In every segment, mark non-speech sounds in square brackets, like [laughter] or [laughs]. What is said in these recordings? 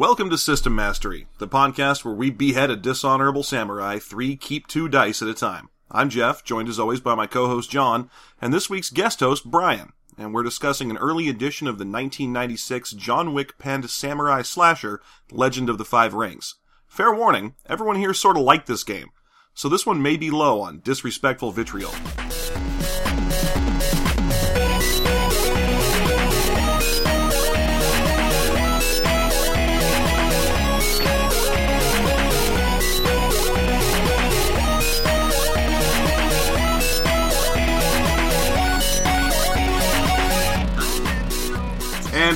Welcome to System Mastery, the podcast where we behead a dishonorable samurai three keep two dice at a time. I'm Jeff, joined as always by my co-host John, and this week's guest host Brian. And we're discussing an early edition of the 1996 John Wick penned samurai slasher, Legend of the Five Rings. Fair warning, everyone here sort of liked this game, so this one may be low on disrespectful vitriol.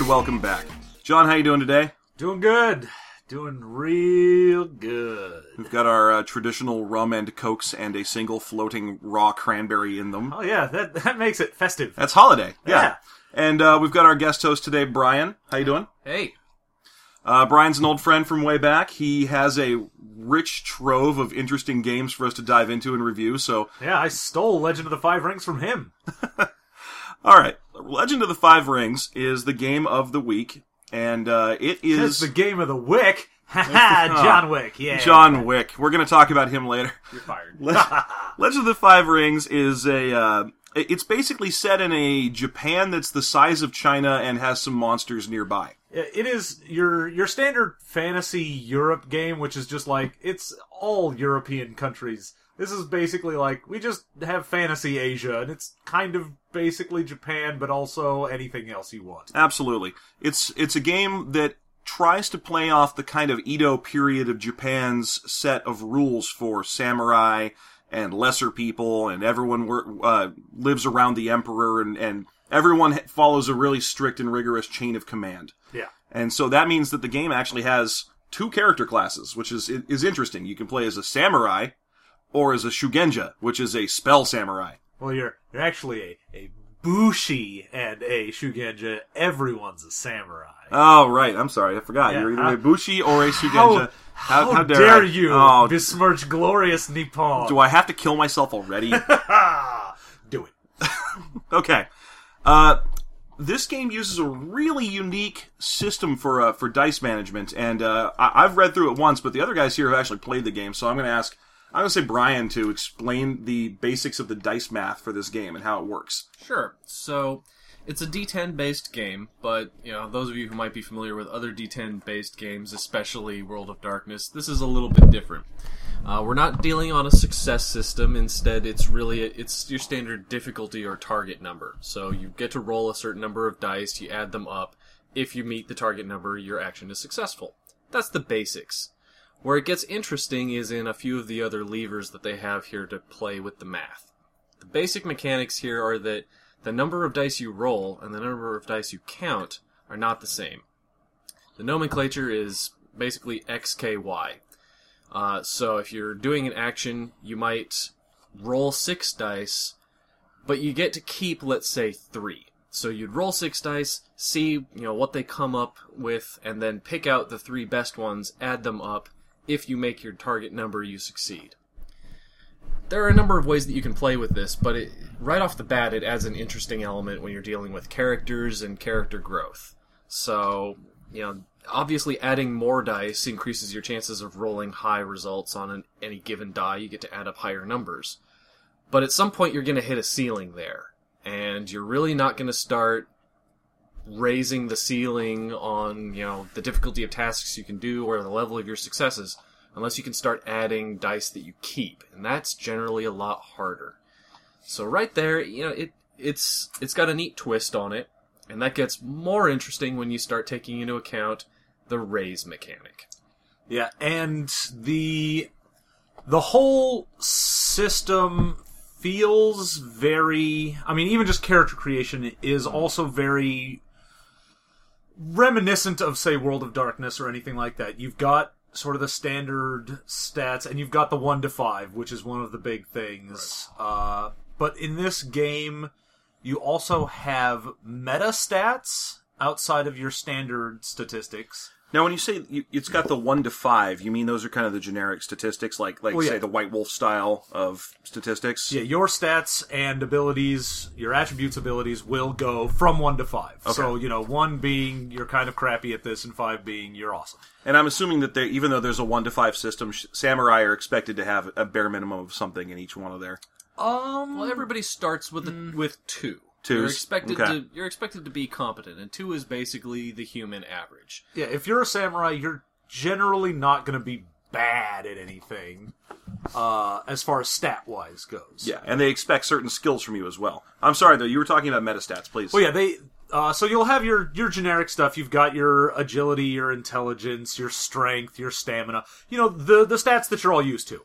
And welcome back. John, how you doing today? Doing good. Doing real good. We've got our uh, traditional rum and cokes and a single floating raw cranberry in them. Oh yeah, that that makes it festive. That's holiday. Yeah. Yeah. And uh, we've got our guest host today, Brian. How you doing? Hey, Uh, Brian's an old friend from way back. He has a rich trove of interesting games for us to dive into and review. So, Yeah, I stole Legend of the Five Rings from him. [laughs] all right, Legend of the Five Rings is the game of the week, and uh, it It's the game of the Wick. [laughs] Ha [laughs] John Wick. Yeah. John Wick. We're going to talk about him later. You're fired. Le- [laughs] Legend of the Five Rings is a. Uh, it- it's basically set in a Japan that's the size of China and has some monsters nearby. it is your your standard fantasy Europe game, which is just like it's all European countries. This is basically like we just have fantasy Asia, and it's kind of basically Japan, but also anything else you want. Absolutely. It's it's a game that tries to play off the kind of Edo period of Japan's set of rules for samurai and lesser people, and everyone uh, lives around the emperor, and, and everyone follows a really strict and rigorous chain of command. Yeah. And so that means that the game actually has two character classes, which is is interesting. You can play as a samurai or as a shugenja, which is a spell samurai. Well, you're you're actually a, a bushi and a shugenja. Everyone's a samurai. Oh, right. I'm sorry. I forgot. Yeah, You're either how- a bushi or a shugenja. How, dare, dare, I- you Oh, besmirch glorious Nippon? do I have to kill myself already? [laughs] Do it. [laughs] okay. Uh, this game uses a really unique system for uh, for dice management, and uh, I- I've read through it once, but the other guys here have actually played the game, so I'm going to ask. I'm going to say Brian to explain the basics of the dice math for this game and how it works. sure. So it's a D10 based game, but you know those of you who might be familiar with other D10 based games, especially World of Darkness, this is a little bit different. Uh, we're not dealing on a success system. Instead, it's really it's your standard difficulty or target number. So you get to roll a certain number of dice. You add them up. If you meet the target number, your action is successful. That's the basics. Where it gets interesting is in a few of the other levers that they have here to play with the math. The basic mechanics here are that the number of dice you roll and the number of dice you count are not the same. The nomenclature is basically XKY. Uh, so if you're doing an action, you might roll six dice, but you get to keep, let's say, three. So you'd roll six dice, see you know what they come up with, and then pick out the three best ones, add them up. If you make your target number, you succeed there are a number of ways that you can play with this, but it, right off the bat, it adds an interesting element when you're dealing with characters and character growth. So, you know, obviously adding more dice increases your chances of rolling high results on an, any given die. You get to add up higher numbers. But at some point, you're going to hit a ceiling there, and you're really not going to start raising the ceiling on, you know, the difficulty of tasks you can do or the level of your successes unless you can start adding dice that you keep, and that's generally a lot harder. So right there, you know, it it's it's got a neat twist on it, and that gets more interesting when you start taking into account the raise mechanic. Yeah, and the the whole system feels very. I mean, even just character creation is also very reminiscent of, say, World of Darkness or anything like that. You've got sort of the standard stats, and you've got the one to five, which is one of the big things. Uh, but in this game, you also have meta stats outside of your standard statistics. Now, when you say you, it's got the one to five, you mean those are kind of the generic statistics, like like Well, yeah. say the White Wolf style of statistics. Yeah, your stats and abilities, your attributes abilities will go from one to five. So, you know, one being you're kind of crappy at this, and five being you're awesome. And I'm assuming that they, even though there's a one to five system, samurai are expected to have a bare minimum of something in each one of their. Um, Well, everybody starts with a, with two. Twos? You're expected Okay. to you're expected to be competent, and two is basically the human average. yeah, if you're a samurai, you're generally not going to be bad at anything uh, as far as stat wise goes. Yeah, and they expect certain skills from you as well. I'm sorry though, you were talking about metastats, please. Well, yeah, they. Uh, so you'll have your your generic stuff. You've got your agility, your intelligence, your strength, your stamina. You know the the stats that you're all used to.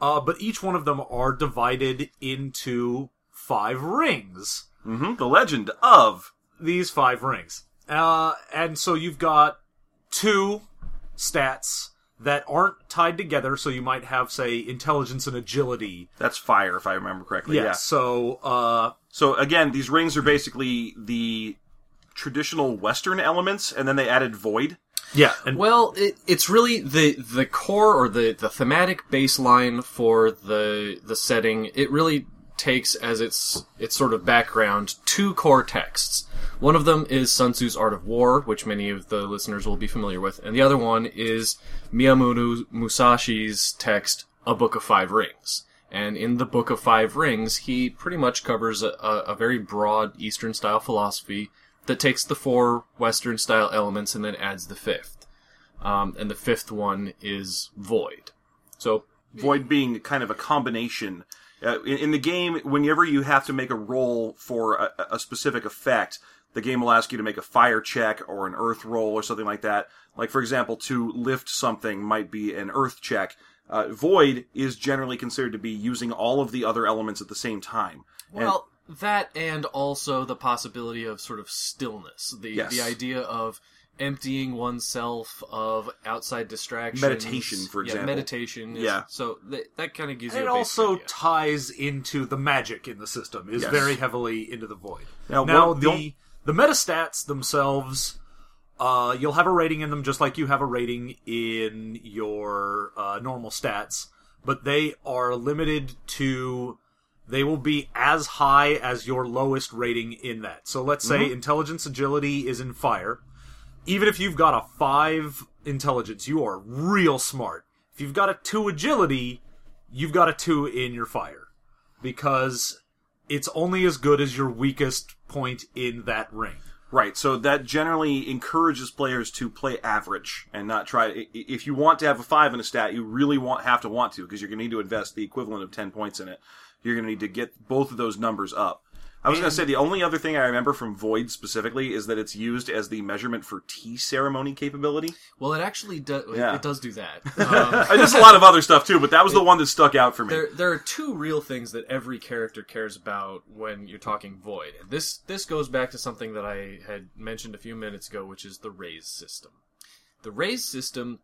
Uh, but each one of them are divided into five rings. Hmm The legend of These five rings, uh, and so you've got two stats that aren't tied together. So you might have, say, intelligence and agility. that's fire, if I remember correctly. Yeah. Yeah. So uh, So again, these rings are basically the traditional Western elements, and then they added void. yeah, and Well, it, it's really the the core or the, the thematic baseline for the the setting. It really takes as its its sort of background two core texts. One of them is Sun Tzu's Art of War, which many of the listeners will be familiar with, and the other one is Miyamoto Musashi's text, A Book of Five Rings. And in the Book of Five Rings, he pretty much covers a, a, very broad Eastern style philosophy that takes the four Western style elements and then adds the fifth. Um, and the fifth one is void. So Void being kind of a combination. Uh, in, in the game, whenever you have to make a roll for a, a specific effect, the game will ask you to make a fire check or an earth roll or something like that. Like, for example, to lift something might be an earth check. Uh, void is generally considered to be using all of the other elements at the same time. And- Well, that and also the possibility of sort of stillness. The Yes. the idea of emptying oneself of outside distractions. Meditation, for Yeah, example. meditation. Is, Yeah. So th- that kind of gives you. it a basic also idea. ties into the magic in the system is Yes. very heavily into the void Now, now, one- the the metastats themselves uh, you'll have a rating in them just like you have a rating in your uh, normal stats but they are limited to they will be as high as your lowest rating in that so let's say intelligence agility is in fire even if you've got a five intelligence, you are real smart. If you've got a two agility, you've got a two in your fire. Because it's only as good as your weakest point in that ring. Right, so that generally encourages players to play average and not try. If you want to have a five in a stat, you really want have to want to because you're going to need to invest the equivalent of ten points in it. You're going to need to get both of those numbers up. I was going to say the only other thing I remember from Void specifically is that it's used as the measurement for tea ceremony capability. Well, it actually does. Yeah. It does do that. [laughs] Um, There's a lot of other stuff too, but that was the one that stuck out for me. there there are two real things that every character cares about when you're talking void. And this this goes back to something that I had mentioned a few minutes ago, which is the raise system. The raise system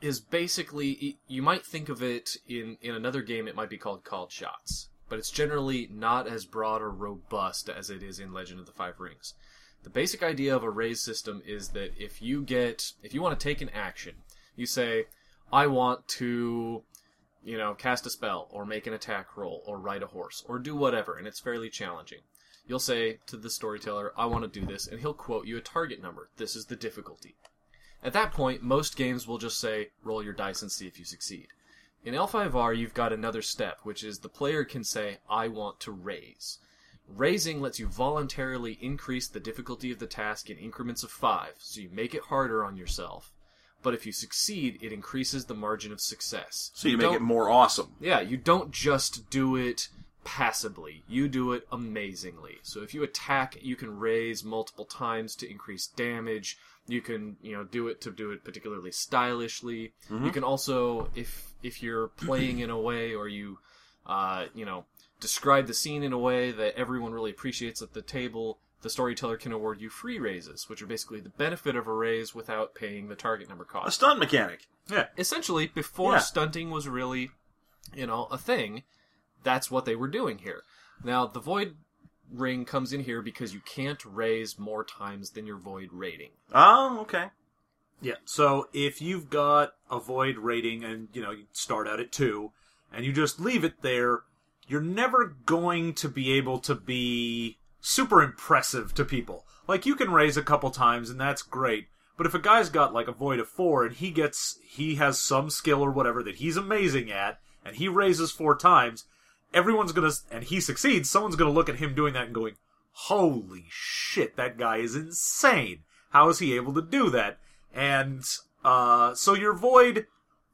is basically you might think of it in in another game it might be called called shots, but it's generally not as broad or robust as it is in Legend of the Five Rings. The basic idea of a raise system is that if you get if you want to take an action, you say I want to you know, cast a spell or make an attack roll or ride a horse or do whatever, and it's fairly challenging. You'll say to the storyteller, I want to do this, and he'll quote you a target number. This is the difficulty. At that point, most games will just say, roll your dice and see if you succeed. In L5R, you've got another step, which is the player can say, I want to raise. Raising lets you voluntarily increase the difficulty of the task in increments of 5, so you make it harder on yourself. But if you succeed, it increases the margin of success. so you make it more awesome. yeah, you don't just do it passively. You do it amazingly. So if you attack, you can raise multiple times to increase damage. You can, you know, do it to do it particularly stylishly. Mm-hmm. You can also, if if you're playing in a way or you, uh, you know, describe the scene in a way that everyone really appreciates at the table, the storyteller can award you free raises, which are basically the benefit of a raise without paying the target number cost. A stunt mechanic. Yeah. essentially before Yeah. stunting was really you know a thing that's what they were doing here now the void ring comes in here because you can't raise more times than your void rating Oh, okay. Yeah. So if you've got a void rating and you know you start out at two, and you just leave it there, you're never going to be able to be super impressive to people. Like you can raise a couple times and that's great. But if a guy's got like a void of four and he gets he has some skill or whatever that he's amazing at, and he raises four times, everyone's gonna and he succeeds, someone's gonna look at him doing that and going, Holy shit, that guy is insane. How is he able to do that? And uh so your void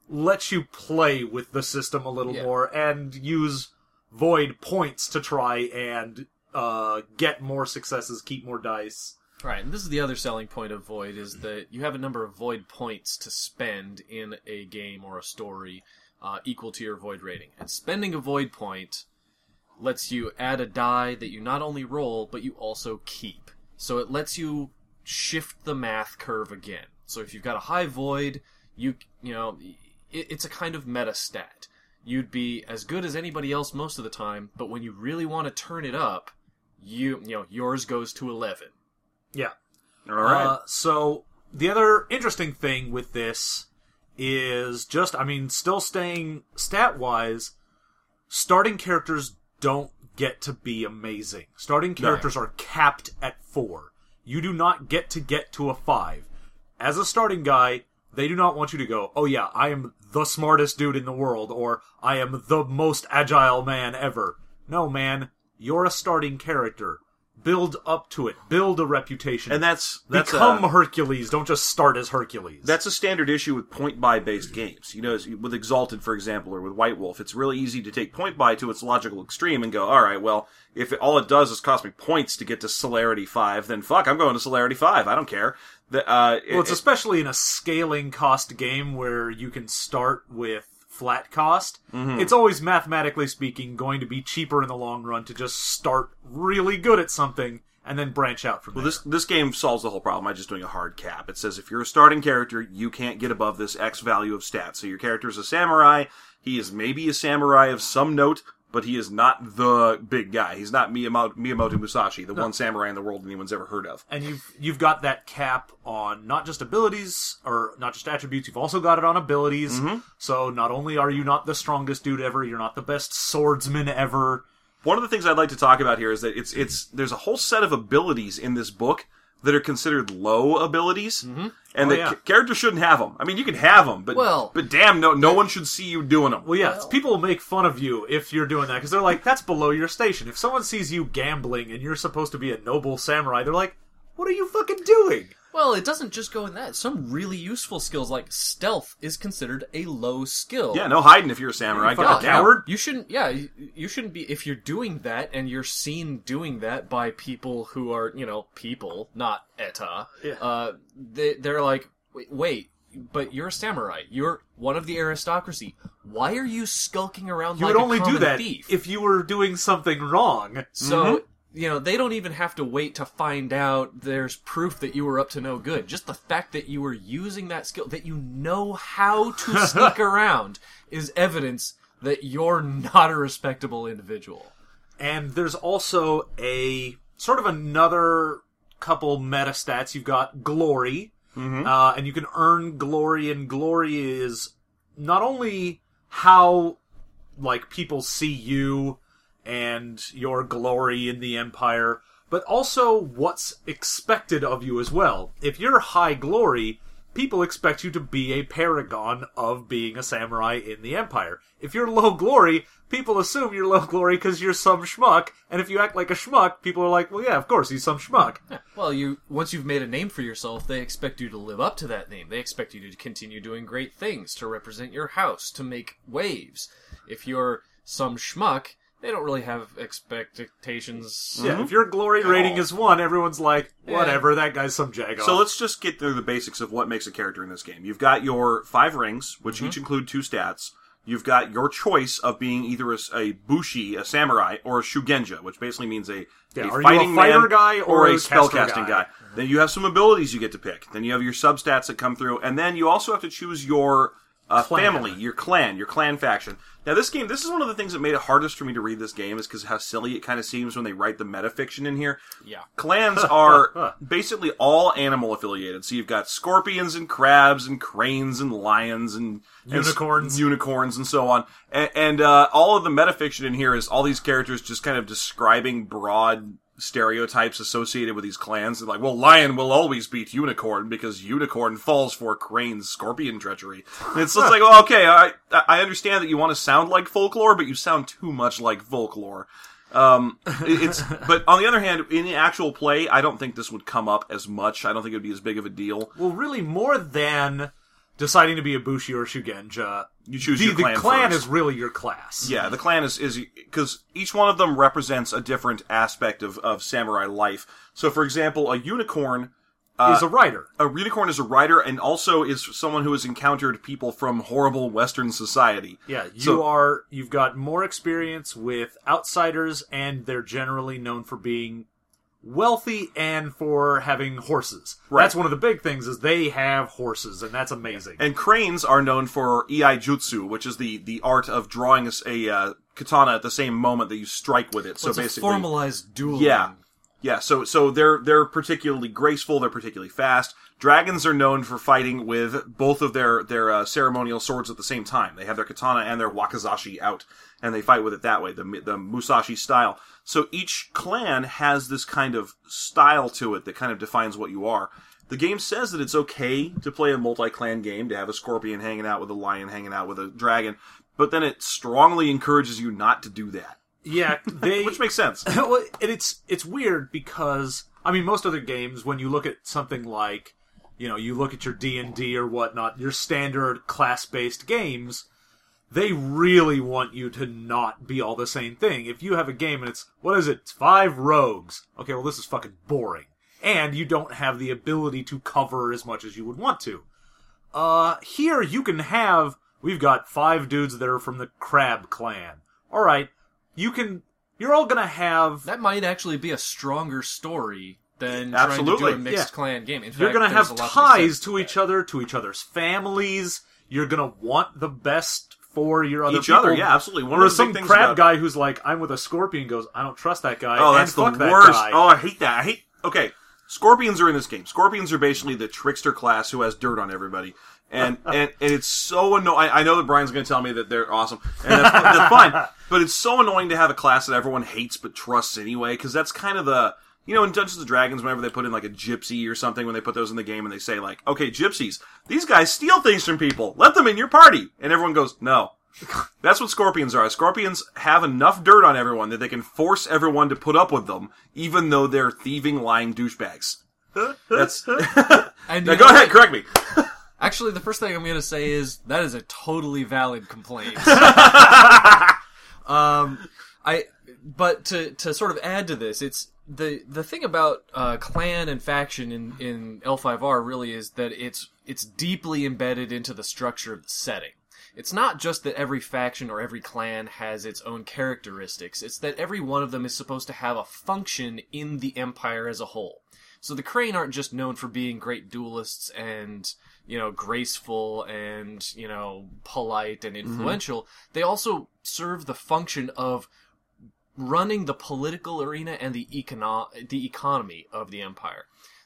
lets you play with the system a little Yeah. more and use void points to try and uh get more successes, keep more dice. Right, and this is the other selling point of Void is that you have a number of Void points to spend in a game or a story uh, equal to your Void rating. And spending a Void point lets you add a die that you not only roll, but you also keep. So it lets you shift the math curve again. So if you've got a high Void, you, you know, it, it's a kind of meta stat. You'd be as good as anybody else most of the time, but when you really want to turn it up, you, you know, yours goes to 11. Yeah. All right. Uh, so the other interesting thing with this is just, I mean, still staying stat wise, starting characters don't get to be amazing. Starting characters are capped at four. You do not get to get to a five. As a starting guy, they do not want you to go, oh yeah, I am the smartest dude in the world, or I am the most agile man ever. No, man, you're a starting character. Build up to it. Build a reputation. and that's that's Become a, Hercules. Don't just start as Hercules. that's a standard issue with point buy based games. You know, with Exalted, for example, or with White Wolf, it's really easy to take point buy to its logical extreme and go, all right, well, if it, all it does is cost me points to get to Celerity Five, then fuck, I'm going to Celerity Five. I don't care. The, uh, well, it's it- especially in a scaling cost game where you can start with flat cost. Mm-hmm. It's always mathematically speaking going to be cheaper in the long run to just start really good at something and then branch out from Well, there. this this game solves the whole problem by just doing a hard cap. It says if you're a starting character, you can't get above this X value of stats. So your character is a samurai. He is maybe a samurai of some note, but he is not the big guy. He's not Miyamoto, Miyamoto Musashi, the one samurai in the world anyone's ever heard of. and you've you've got that cap on not just abilities or not just attributes. You've also got it on abilities. Mm-hmm. So not only are you not the strongest dude ever, you're not the best swordsman ever. One of the things I'd like to talk about here is that it's it's there's a whole set of abilities in this book that are considered low abilities, mm-hmm. and Oh, that yeah. ca- characters shouldn't have them. I mean, you can have them, but Well- but damn, no no one should see you doing them. Well, yeah, people make fun of you if you're doing that because they're like, "That's below your station." If someone sees you gambling and you're supposed to be a noble samurai, they're like, "What are you fucking doing?" Well, it doesn't just go in that. Some really useful skills like stealth is considered a low skill. Yeah, no hiding if you're a samurai. God coward. You shouldn't. Yeah, you, you shouldn't be. If you're doing that and you're seen doing that by people who are, you know, people, not eta. Yeah. Uh, they they're like, wait, wait, but you're a samurai. You're one of the aristocracy. Why are you skulking around You like would a only do that thief? if you were doing something wrong. So, you know, they don't even have to wait to find out there's proof that you were up to no good. Just the fact that you were using that skill, that you know how to [laughs] sneak around, is evidence that you're not a respectable individual. And there's also a sort of another couple meta stats. You've got glory, uh, and you can earn glory, and glory is not only how like people see you and your glory in the empire, but also what's expected of you as well. If you're high glory, people expect you to be a paragon of being a samurai in the empire. If you're low glory, people assume you're low glory because you're some schmuck, and if you act like a schmuck, people are like, well, yeah, of course, he's some schmuck. [laughs] Well, you once you've made a name for yourself, they expect you to live up to that name. They expect you to continue doing great things, to represent your house, to make waves. If you're some schmuck, they don't really have expectations. Yeah, if your glory rating is one, everyone's like, whatever, that guy's some jagoff. So let's just get through the basics of what makes a character in this game. You've got your five rings, which Mm-hmm. each include two stats. You've got your choice of being either a, a bushi, a samurai, or a shugenja, which basically means a, Yeah, a are you a fighting fighter man guy or a a spellcasting caster guy. guy? Then you have some abilities you get to pick. Then you have your substats that come through, and then you also have to choose your uh, family, your clan, your clan faction. Now, this game, this is one of the things that made it hardest for me to read this game, is because how silly it kind of seems when they write the metafiction in here. Yeah. Clans [laughs] are basically all animal affiliated. So you've got scorpions and crabs and cranes and lions and and Unicorns. unicorns and so on. And, and uh, all of the metafiction in here is all these characters just kind of describing broad stereotypes associated with these clans. They're like, well, lion will always beat unicorn because unicorn falls for crane's scorpion treachery. And it's just like, well, okay, I I understand that you want to sound like folklore, but you sound too much like folklore. Um, it- it's [laughs] but on the other hand, in the actual play, I don't think this would come up as much. I don't think it would be as big of a deal. Well, really, more than deciding to be a Bushi or Shugenja, You choose the, your clan the clan first. is really your class. Yeah, the clan is is because each one of them represents a different aspect of of samurai life. So, for example, a unicorn. Uh, is a rider. A unicorn is a rider and also is someone who has encountered people from horrible Western society. Yeah, you So- are. You've got more experience with outsiders, and they're generally known for being wealthy and for having horses. Right. That's one of the big things is they have horses, and that's amazing. And cranes are known for iai jutsu, which is the the art of drawing a uh, katana at the same moment that you strike with it. So it's a basically, formalized dueling. Yeah. Yeah, so so they're they're particularly graceful. They're particularly fast. Dragons are known for fighting with both of their their uh, ceremonial swords at the same time. They have their katana and their wakizashi out, and they fight with it that way, the the musashi style. So each clan has this kind of style to it that kind of defines what you are. The game says that it's okay to play a multi-clan game, to have a scorpion hanging out with a lion, hanging out with a dragon, but then it strongly encourages you not to do that, yeah, [laughs] they which makes sense. [laughs] well, and it's it's weird because I mean, most other games, when you look at something like, you know, you look at your D and D or whatnot, your standard class based games, they really want you to not be all the same thing. If you have a game and it's what is it, it's five rogues? Okay, well, this is fucking boring, and you don't have the ability to cover as much as you would want to. Uh, here you can have. We've got five dudes that are from the Crab Clan. All right, you can. You're all gonna have. That might actually be a stronger story than trying to Absolutely. do a mixed Yeah. clan game. In You're gonna have a lot to be said ties to each other, to each other's families. You're gonna want the best for your other Each people. other, yeah, absolutely. One Whereas of the some crab about- guy who's like, "I'm with a scorpion," goes, "I don't trust that guy." Oh, and that's the fuck that worst. guy. Oh, I hate that. I hate. Okay, scorpions are in this game. Scorpions are basically the trickster class who has dirt on everybody, and [laughs] and, and it's so annoying. I know that Brian's going to tell me that they're awesome, and that's, that's [laughs] fine. But it's so annoying to have a class that everyone hates but trusts anyway, because that's kind of the. You know, in Dungeons and Dragons, whenever they put in like a gypsy or something, when they put those in the game and they say like, okay, gypsies, these guys steal things from people. Let them in your party. And everyone goes, no. [laughs] That's what scorpions are. Scorpions have enough dirt on everyone that they can force everyone to put up with them, even though they're thieving, lying douchebags. That's. [laughs] [laughs] And now go ahead, what? correct me. Actually, the first thing I'm going to say is that is a totally valid complaint. um, I, but to to sort of add to this, it's the the thing about uh, clan and faction in in L5R really is that it's it's deeply embedded into the structure of the setting. It's not just that every faction or every clan has its own characteristics. It's that every one of them is supposed to have a function in the empire as a whole. So the Crane aren't just known for being great duelists and, you know, graceful and, you know, polite and influential. They also serve the function of running the political arena and the econo- the economy of the empire.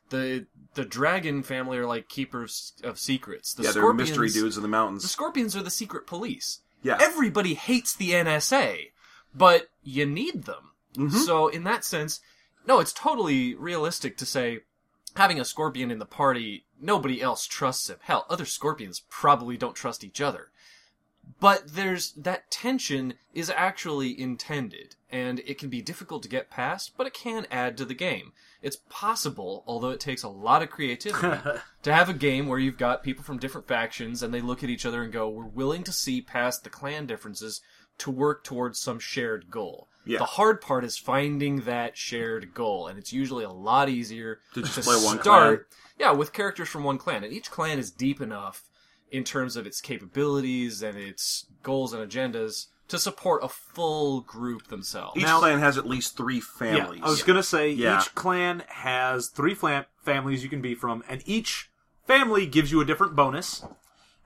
The the dragon family are like keepers of secrets. The Yeah, they're scorpions, mystery dudes in the mountains. The scorpions are the secret police. Yeah. Everybody hates the NSA, but you need them. Mm-hmm. So in that sense, no, it's totally realistic to say having a scorpion in the party, nobody else trusts him. Hell, other scorpions probably don't trust each other. But there's that tension is actually intended, and it can be difficult to get past, but it can add to the game. It's possible, although it takes a lot of creativity, [laughs] to have a game where you've got people from different factions and they look at each other and go, "We're willing to see past the clan differences to work towards some shared goal." Yeah. The hard part is finding that shared goal, and it's usually a lot easier To to, just play one start. Yeah, with characters from one clan, and each clan is deep enough in terms of its capabilities and its goals and agendas to support a full group themselves. Each Now- clan has at least three Yeah, families. I was gonna say Yeah. each clan has three flam- families you can be from, and each family gives you a different bonus.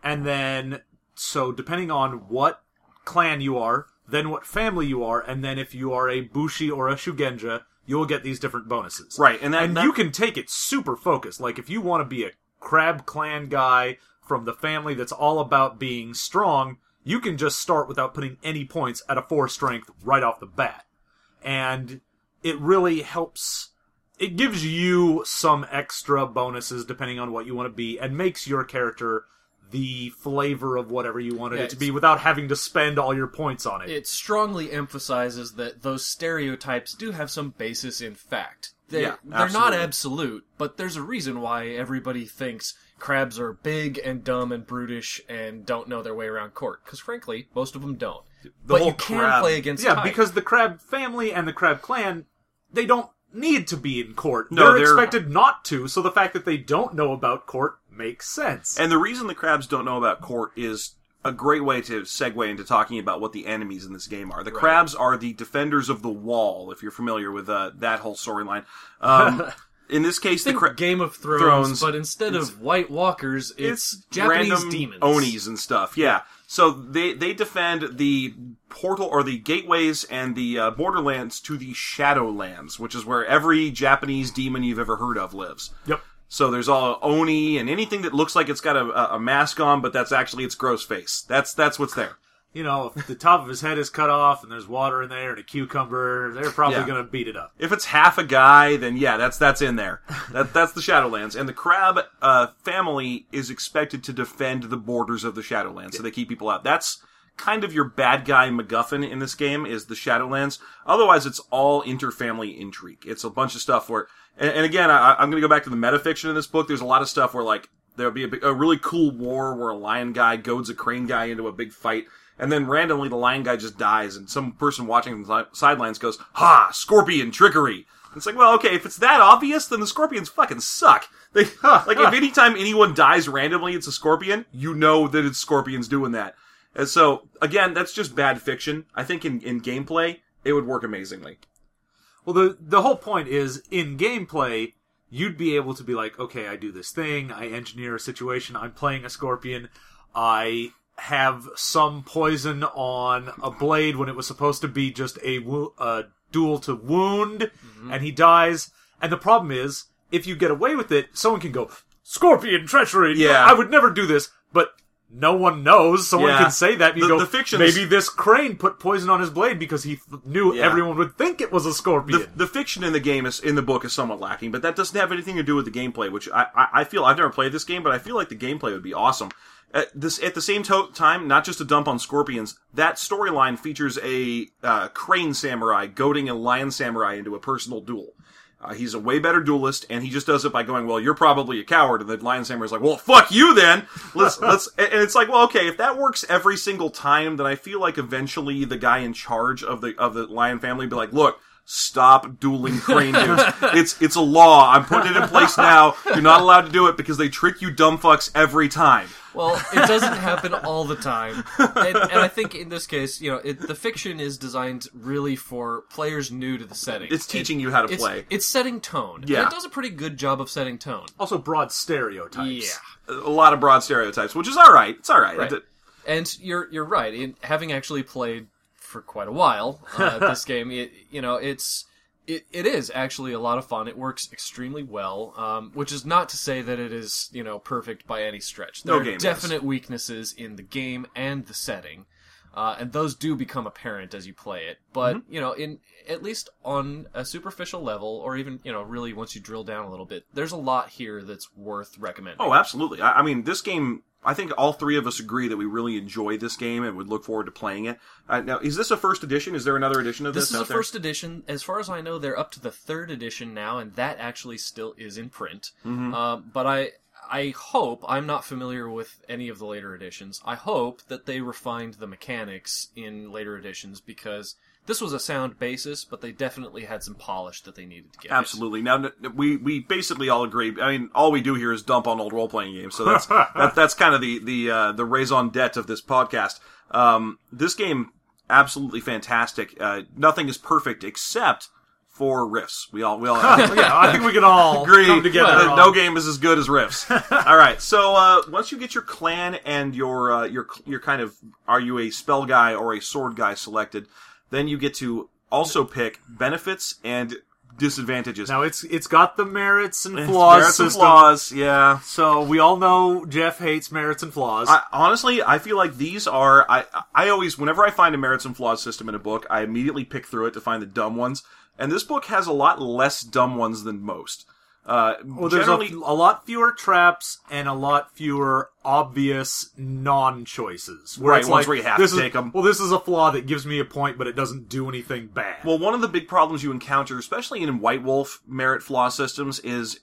And then so depending on what clan you are, then what family you are, and then if you are a Bushi or a Shugenja, you'll get these different bonuses. Right, and that- and that- you can take it super focused. Like if you want to be a crab clan guy from the family that's all about being strong, you can just start without putting any points at a four strength right off the bat. And it really helps it gives you some extra bonuses depending on what you want to be and makes your character the flavor of whatever you wanted Yeah, it to be without having to spend all your points on it. It strongly emphasizes that those stereotypes do have some basis in fact. They, Yeah, they're not absolute, but there's a reason why everybody thinks crabs are big and dumb and brutish and don't know their way around court. Because frankly, most of them don't. but whole you can crab- play against yeah, type. because the crab family and the crab clan, they don't need to be in court. No, they're, they're- expected not to, so the fact that they don't know about court makes sense. And the reason the crabs don't know about court is a great way to segue into talking about what the enemies in this game are. The crabs are the defenders of the wall, if you're familiar with uh, that whole storyline. Um, [laughs] in this case, the Think crab. Game of Thrones, Thrones. but instead of White Walkers, it's, it's Japanese random demons. onis and stuff. Yeah. So they they defend the portal or the gateways and the uh, borderlands to the Shadowlands, which is where every Japanese demon you've ever heard of lives. yep. So there's all oni and anything that looks like it's got a, a mask on, but that's actually its gross face. That's that's what's there. You know, if the top of his head is cut off and there's water in there and a cucumber, they're probably Yeah. going to beat it up. If it's half a guy, then yeah, that's that's in there. That that's the Shadowlands, and the crab uh, family is expected to defend the borders of the Shadowlands, so they keep people out. That's kind of your bad guy MacGuffin in this game is the Shadowlands. Otherwise, it's all interfamily intrigue. It's a bunch of stuff where, and, and again, I, I'm going to go back to the metafiction in this book. There's a lot of stuff where like there'll be a, a really cool war where a lion guy goads a crane guy into a big fight. And then randomly the lion guy just dies, and some person watching from the sidelines goes, "Ha! Scorpion trickery." It's like, well, okay, if it's that obvious, then the scorpions fucking suck. [laughs] They [laughs] like if anytime anyone dies randomly, it's a scorpion. You know that it's scorpions doing that. And so again, that's just bad fiction. I think in in gameplay, it would work amazingly. Well, the the whole point is in gameplay, you'd be able to be like, okay, I do this thing, I engineer a situation, I'm playing a scorpion, I have some poison on a blade when it was supposed to be just a, wo- a duel to wound, mm-hmm. and he dies. And the problem is, if you get away with it, someone can go, scorpion treachery. Yeah. I would never do this, but. No one knows. Someone Yeah. can say that. You The- go. the fiction's- maybe this crane put poison on his blade because he th- knew Yeah. everyone would think it was a scorpion. The, the fiction in the game is in the book is somewhat lacking, but that doesn't have anything to do with the gameplay. Which I, I, I feel I've never played this game, but I feel like the gameplay would be awesome. At this at the same to- time, not just a dump on scorpions. That storyline features a uh, crane samurai goading a lion samurai into a personal duel. Uh, he's a way better duelist, and he just does it by going, "Well, you're probably a coward," and the lion samurai's like, "Well, fuck you then." Let's [laughs] let's, and it's like, well, okay, if that works every single time, then I feel like eventually the guy in charge of the of the lion family be like, "Look." Stop dueling crane [laughs] dudes. It's it's a law. I'm putting it in place now. You're not allowed to do it because they trick you dumb fucks every time. Well, it doesn't happen all the time, and, and I think in this case, you know, it, the fiction is designed really for players new to the setting. It's teaching you how to it's, play. It's setting tone. Yeah. and it does a pretty good job of setting tone. also, broad stereotypes. Yeah. A lot of broad stereotypes, which is all right. It's all right. Right. It- And you're you're right. In having actually played for quite a while uh, [laughs] this game, it, you know it's it, it is actually a lot of fun. It works extremely well, um, which is not to say that it is you know perfect by any stretch. There No are game is. definite weaknesses in the game and the setting. Uh, and those do become apparent as you play it, but Mm-hmm. you know, in at least on a superficial level, or even you know, really once you drill down a little bit, there's a lot here that's worth recommending. Oh, absolutely. I, I mean, this game. I think all three of us agree that we really enjoy this game and would look forward to playing it. Uh, now, is this a first edition? Is there another edition of this? This is a there? first edition. As far as I know, they're up to the third edition now, and that actually still is in print. Mm-hmm. Uh, but I, I hope I'm not familiar with any of the later editions. I hope that they refined the mechanics in later editions because this was a sound basis, but they definitely had some polish that they needed to get. Absolutely. Now we we basically all agree. I mean, all we do here is dump on old role playing games. So that's [laughs] that, that's kind of the the uh, the raison d'être of this podcast. Um, this game absolutely fantastic. Uh, nothing is perfect except for Rifts. We all we all [laughs] yeah, I think we can all [laughs] agree together. that no game is as good as Rifts. all right, so uh, once you get your clan and your uh, your your kind of are you a spell guy or a sword guy selected, then you get to also pick benefits and disadvantages. Now it's it's got the merits and flaws Merits and system. flaws, yeah. So we all know Jeff hates merits and flaws. I, honestly, I feel like these are. I I always, whenever I find a merits and flaws system in a book, I immediately pick through it to find the dumb ones. And this book has a lot less dumb ones than most. Uh, well, there's generally, a, a lot fewer traps and a lot fewer obvious non-choices. Where Right, ones like, where you have to is, take 'em. Well, this is a flaw that gives me a point, but it doesn't do anything bad. well, one of the big problems you encounter, especially in White Wolf merit flaw systems, is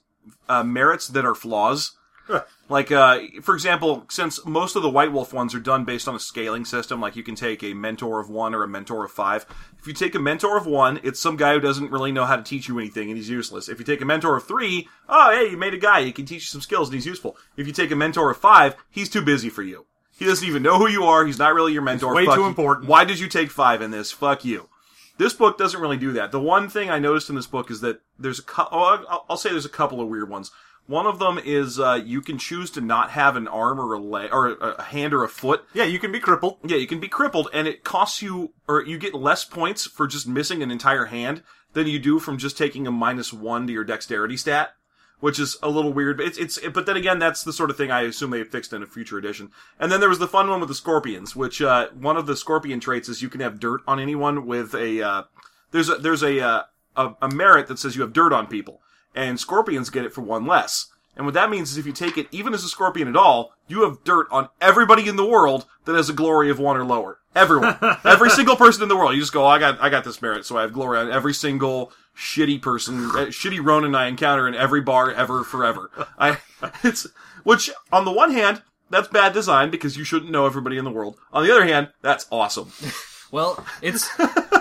uh, merits that are flaws. [laughs] Like, uh, for example, since most of the White Wolf ones are done based on a scaling system, like you can take a mentor of one or a mentor of five. If you take a mentor of one, it's some guy who doesn't really know how to teach you anything and he's useless. If you take a mentor of three, oh, hey, you made a guy, he can teach you some skills and he's useful. If you take a mentor of five, he's too busy for you. He doesn't even know who you are, he's not really your mentor. way Fuck too you. important. Why did you take five in this? Fuck you. This book doesn't really do that. The one thing I noticed in this book is that there's a cou- oh, I'll say there's a couple of weird ones. One of them is uh, you can choose to not have an arm or a leg or a a hand or a foot. yeah, you can be crippled. Yeah, you can be crippled, and it costs you or you get less points for just missing an entire hand than you do from just taking a minus one to your dexterity stat, which is a little weird. But it's it's but then again, that's the sort of thing I assume they fixed in a future edition. And then there was the fun one with the scorpions, which uh, one of the scorpion traits is you can have dirt on anyone with a uh, there's a there's a, uh, a a merit that says you have dirt on people, and scorpions get it for one less. And what that means is if you take it even as a scorpion at all, you have dirt on everybody in the world that has a glory of one or lower. Everyone. [laughs] every single person in the world. You just go, I got I got this merit, so I have glory on every single shitty person, uh, shitty Ronin I encounter in every bar ever forever. I [laughs] it's which on the one hand, that's bad design because you shouldn't know everybody in the world. On the other hand, that's awesome. Well, it's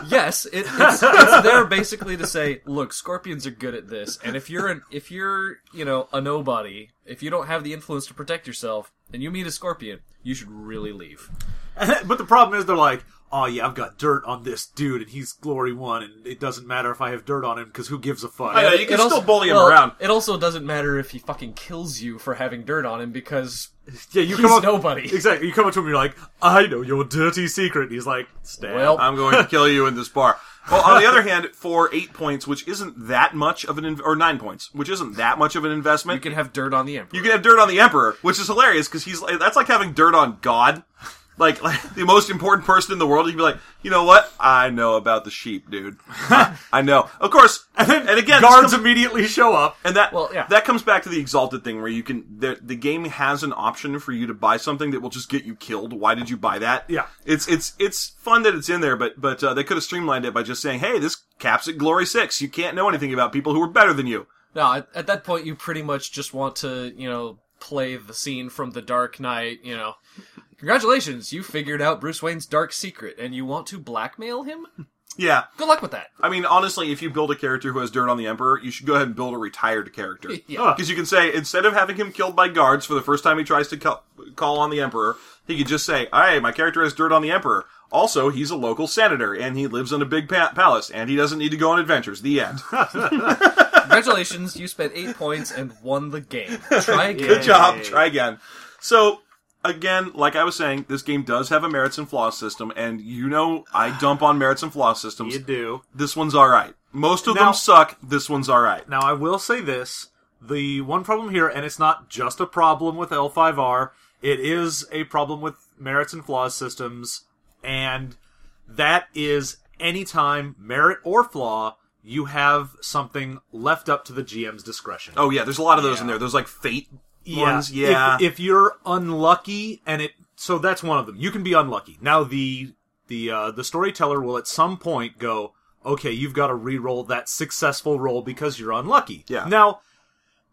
yes, it, it's it's there basically to say, look, scorpions are good at this, and if you're an if you're you know a nobody, if you don't have the influence to protect yourself, and you meet a scorpion, you should really leave. [laughs] but the problem is they're like, oh yeah, I've got dirt on this dude and he's glory one, and it doesn't matter if I have dirt on him because who gives a fuck? I know, you can It still also- bully him well, around. It also doesn't matter if he fucking kills you for having dirt on him because yeah, you he's come up nobody. [laughs] exactly. You come up to him, and you're like, I know your dirty secret. And he's like, stab. Well, I'm going to kill you in this bar. Well, on the other hand, for eight points, which isn't that much of an, in- or nine points, which isn't that much of an investment, you can have dirt on the emperor. You can have dirt on the emperor, which is hilarious because he's that's like having dirt on God. Like, like [laughs] the most important person in the world, you'd be like, you know what? I know about the sheep, dude. I, I know. Of course, [laughs] and, then and again, guards comes- immediately show up. and that Well, yeah. that comes back to the exalted thing where you can the, the game has an option for you to buy something that will just get you killed. Why did you buy that? Yeah. it's it's it's fun that it's in there, but but uh, they could have streamlined it by just saying, hey, this caps at glory six. You can't know anything about people who are better than you. No, at, at that point, you pretty much just want to, you know, play the scene from The Dark Knight. You know, congratulations, you figured out Bruce Wayne's dark secret, and you want to blackmail him. Yeah, Good luck with that. I mean, honestly, if you build a character who has dirt on the Emperor, you should go ahead and build a retired character. [laughs] Yeah. Because you can say, instead of having him killed by guards for the first time he tries to call, call on the Emperor, he could just say, hey, my character has dirt on the Emperor. Also, he's a local senator, and he lives in a big pa- palace, and he doesn't need to go on adventures. The end. [laughs] Congratulations, you spent eight points and won the game. Try again. [laughs] Good job. Try again. So, again, like I was saying, this game does have a merits and flaws system, and you know I [sighs] dump on merits and flaws systems. You do. This one's alright. Most of Now- them suck. This one's alright. Now, I will say this. The one problem here, and it's not just a problem with L5R, it is a problem with merits and flaws systems, and that is anytime, merit or flaw, you have something left up to the GM's discretion. Oh yeah, there's a lot of those Yeah. in there. There's like fate Yeah. ones. Yeah. If, if you're unlucky and it so that's one of them. You can be unlucky. Now the the uh, the storyteller will at some point go, okay, you've got to re-roll that successful roll because you're unlucky. Yeah. Now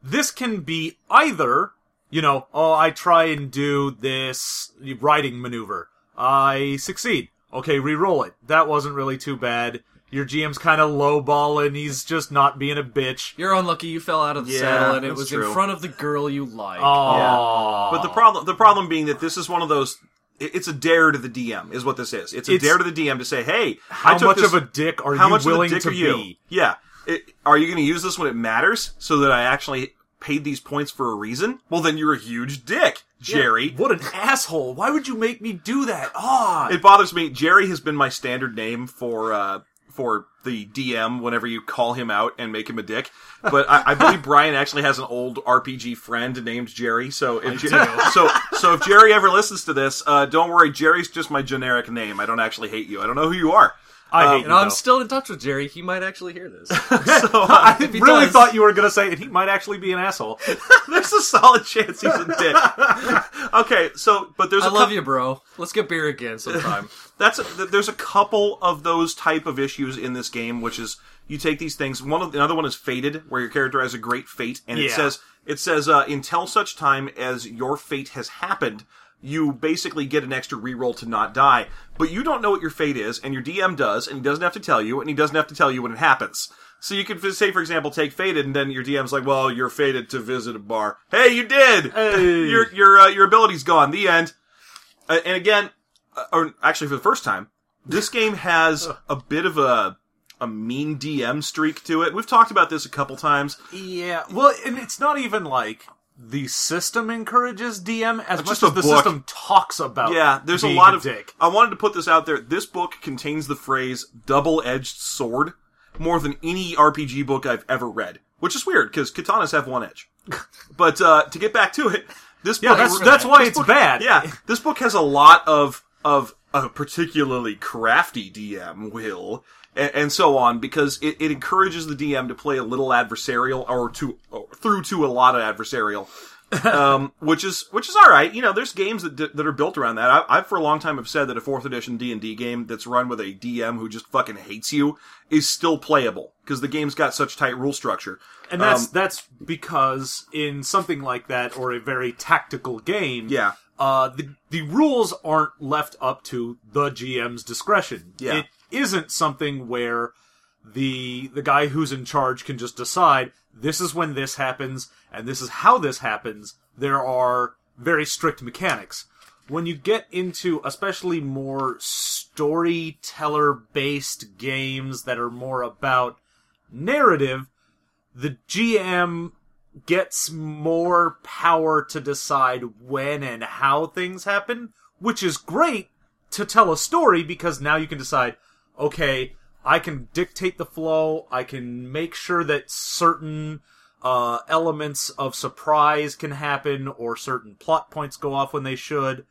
this can be either, you know, oh, I try and do this riding maneuver. I succeed. Okay, re-roll it. That wasn't really too bad. Your GM's kind of lowballing. He's just not being a bitch. You're unlucky. You fell out of the Yeah, saddle, and it that's was true. in front of the girl you like. Oh, But the problem, the problem being that this is one of those. it- It's a dare to the DM, is what this is. It's a It's- dare to the DM to say, "Hey, how I took much this, of a dick are how you much willing of a dick to are you? be? Yeah, it, are you going to use this when it matters so that I actually paid these points for a reason? Well, then you're a huge dick, Jerry. What an asshole! Why would you make me do that? Ah, It bothers me. Jerry has been my standard name for uh, for the DM whenever you call him out and make him a dick. But I, I believe Brian actually has an old RPG friend named Jerry. So if Jer- [laughs] so so if Jerry ever listens to this, uh, don't worry. Jerry's just my generic name. I don't actually hate you. I don't know who you are. I Um, hate You you. I'm though. still in touch with Jerry. He might actually hear this. [laughs] [laughs] So I if he really does- thought you were going to say, and he might actually be an asshole. [laughs] there's a solid chance he's a dick. okay, so but there's I a love you, bro. Let's get beer again sometime. that's a, there's a couple of those type of issues in this game, which is you take these things. One of another one is fated, where your character has a great fate, and it Yeah. says it says uh, until such time as your fate has happened, you basically get an extra reroll to not die. But you don't know what your fate is, and your DM does, and he doesn't have to tell you, and he doesn't have to tell you when it happens. So you could say, for example, take fated, and then your DM's like, "Well, you're fated to visit a bar." Hey, you did. Hey. [laughs] Your your uh, your ability's gone. The end. Uh, and again, uh, or actually for the first time, this game has [laughs] a bit of a a mean DM streak to it. We've talked about this a couple times. Yeah, well, and it's not even like the system encourages DM as much as the book. system talks about. Yeah, there's a being lot of. dick. I wanted to put this out there. This book contains the phrase "double-edged sword" more than any RPG book I've ever read, which is weird because katanas have one edge. [laughs] but uh, to get back to it, this Yeah, book, that's that's why it's book- bad. Yeah, this book has a lot of of a particularly crafty DM will and, and so on because it, it encourages the DM to play a little adversarial or to or through to a lot of adversarial. um, [laughs] which is which is all right. You know, there's games that that are built around that. I, I for a long time have said that a fourth edition D and D game that's run with a DM who just fucking hates you is still playable because the game's got such tight rule structure. and that's Um, that's because in something like that or a very tactical game, yeah, uh, the the rules aren't left up to the GM's discretion. Yeah. It isn't something where the the guy who's in charge can just decide this is when this happens and this is how this happens. There are very strict mechanics. When you get into especially more storyteller based games that are more about narrative, the GM gets more power to decide when and how things happen, which is great to tell a story because now you can decide, okay, I can dictate the flow, I can make sure that certain uh, elements of surprise can happen or certain plot points go off when they should.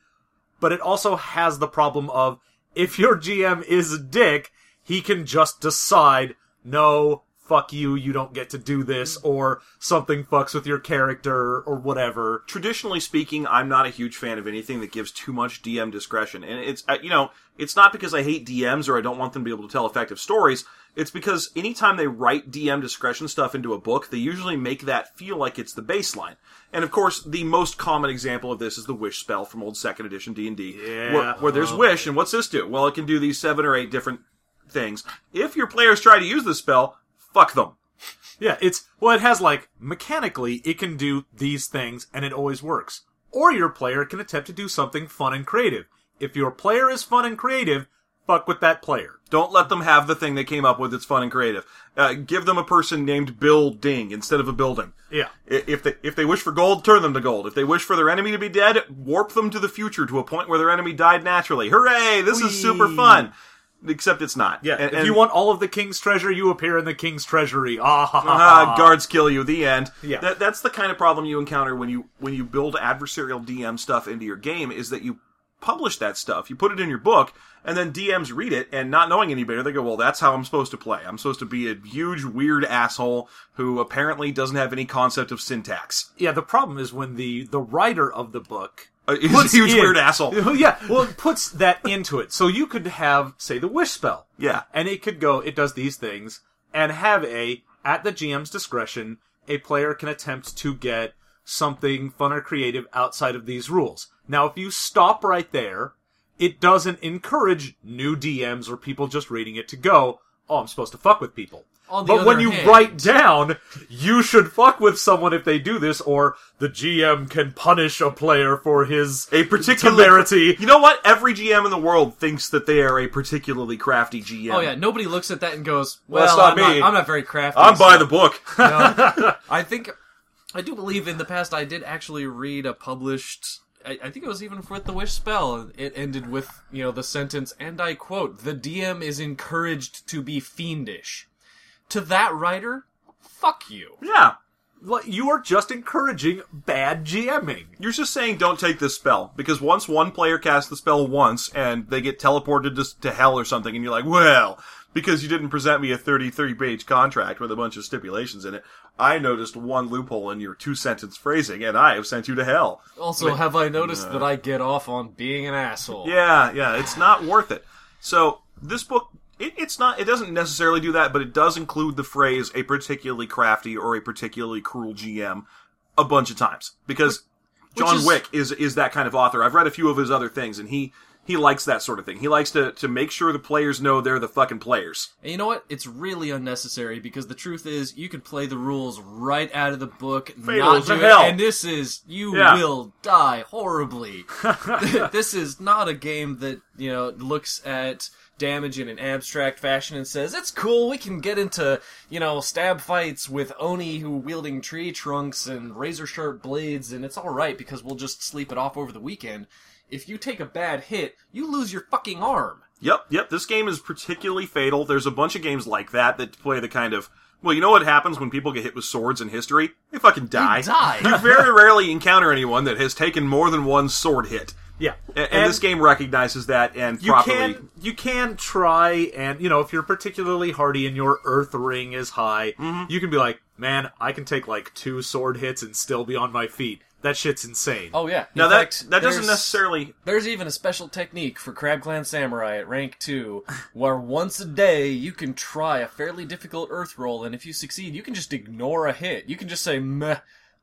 But it also has the problem of if your GM is a dick, he can just decide, no, fuck you, you don't get to do this, or something fucks with your character, or whatever. traditionally speaking, I'm not a huge fan of anything that gives too much DM discretion. And it's, uh, you know, it's not because I hate DMs or I don't want them to be able to tell effective stories. It's because anytime they write DM discretion stuff into a book, they usually make that feel like it's the baseline. And of course, the most common example of this is the wish spell from old second edition D&D. Yeah. Where, where there's oh, wish, and what's this do? Well, it can do these seven or eight different things. If your players try to use this spell, fuck them. Yeah, it's, well, it has like, mechanically, it can do these things, and it always works. Or your player can attempt to do something fun and creative. If your player is fun and creative, fuck with that player. Don't let them have the thing they came up with that's fun and creative. Uh, give them a person named Bill Ding instead of a building. Yeah. If they if they wish for gold, turn them to gold. If they wish for their enemy to be dead, warp them to the future to a point where their enemy died naturally. Hooray! This is super fun. Except it's not. Yeah, And- if and- you want all of the king's treasure, you appear in the king's treasury. Ah, ha, ha, ha. guards kill you. The end. Yeah. That, that's the kind of problem you encounter when you when you build adversarial DM stuff into your game. Is that you publish that stuff, you put it in your book, and then DMs read it, and not knowing any better, they go, "Well, that's how I'm supposed to play. I'm supposed to be a huge weird asshole who apparently doesn't have any concept of syntax. Yeah, the problem is when the the writer of the book Uh, puts a huge in- weird asshole. [laughs] Yeah, well, it puts that into it. So you could have, say, the wish spell. Yeah. And it could go, it does these things, and have a, at the GM's discretion, a player can attempt to get something fun or creative outside of these rules. Now, if you stop right there, it doesn't encourage new DMs or people just reading it to go, oh, I'm supposed to fuck with people. On the but when you hand- write down, you should fuck with someone if they do this, or the GM can punish a player for his A particularity. You know what? Every GM in the world thinks that they are a particularly crafty GM. Oh yeah, nobody looks at that and goes, Well, "Well, not I'm, me. Not, I'm not very crafty." I'm by the book. [laughs] No. [laughs] I think I do believe in the past I did actually read a published. I, I think it was even with the wish spell. It ended with you know the sentence, and I quote: "The DM is encouraged to be fiendish." To that writer, fuck you. Yeah. Like, You are just encouraging bad GMing. You're just saying don't take this spell because once one player casts the spell once and they get teleported to, to hell or something, and you're like, well, because you didn't present me a 30 30 page contract with a bunch of stipulations in it, I noticed one loophole in your two sentence phrasing, and I have sent you to hell. Also, have I noticed uh, that I get off on being an asshole? Yeah, yeah, it's not worth it. So this book, it, it's not. It doesn't necessarily do that, but it does include the phrase "a particularly crafty" or "a particularly cruel GM" a bunch of times because John is- Wick is is that kind of author. I've read a few of his other things, and he he likes that sort of thing. He likes to to make sure the players know they're the fucking players. And you know what? It's really unnecessary because the truth is, you can play the rules right out of the book, Fatal not do it, hell. and this is you Yeah. will die horribly. [laughs] [laughs] this is not a game that you know looks at damage in an abstract fashion and says it's cool. We can get into you know stab fights with oni who wielding tree trunks and razor sharp blades, and it's all right because we'll just sleep it off over the weekend. If you take a bad hit, you lose your fucking arm. Yep, yep. This game is particularly fatal. There's a bunch of games like that that play the kind of. Well, you know what happens when people get hit with swords in history? They fucking die. die. you very [laughs] rarely encounter anyone that has taken more than one sword hit. Yeah. And, and this game recognizes that and you properly. can you can try and you know if you're particularly hardy and your earth ring is high, Mm-hmm. you can be like, man, I can take like two sword hits and still be on my feet. That shit's insane. Oh yeah. Now In that fact, that doesn't there's- necessarily. There's even a special technique for Crab Clan Samurai at rank 2, where once a day you can try a fairly difficult earth roll, and if you succeed, you can just ignore a hit. You can just say, meh,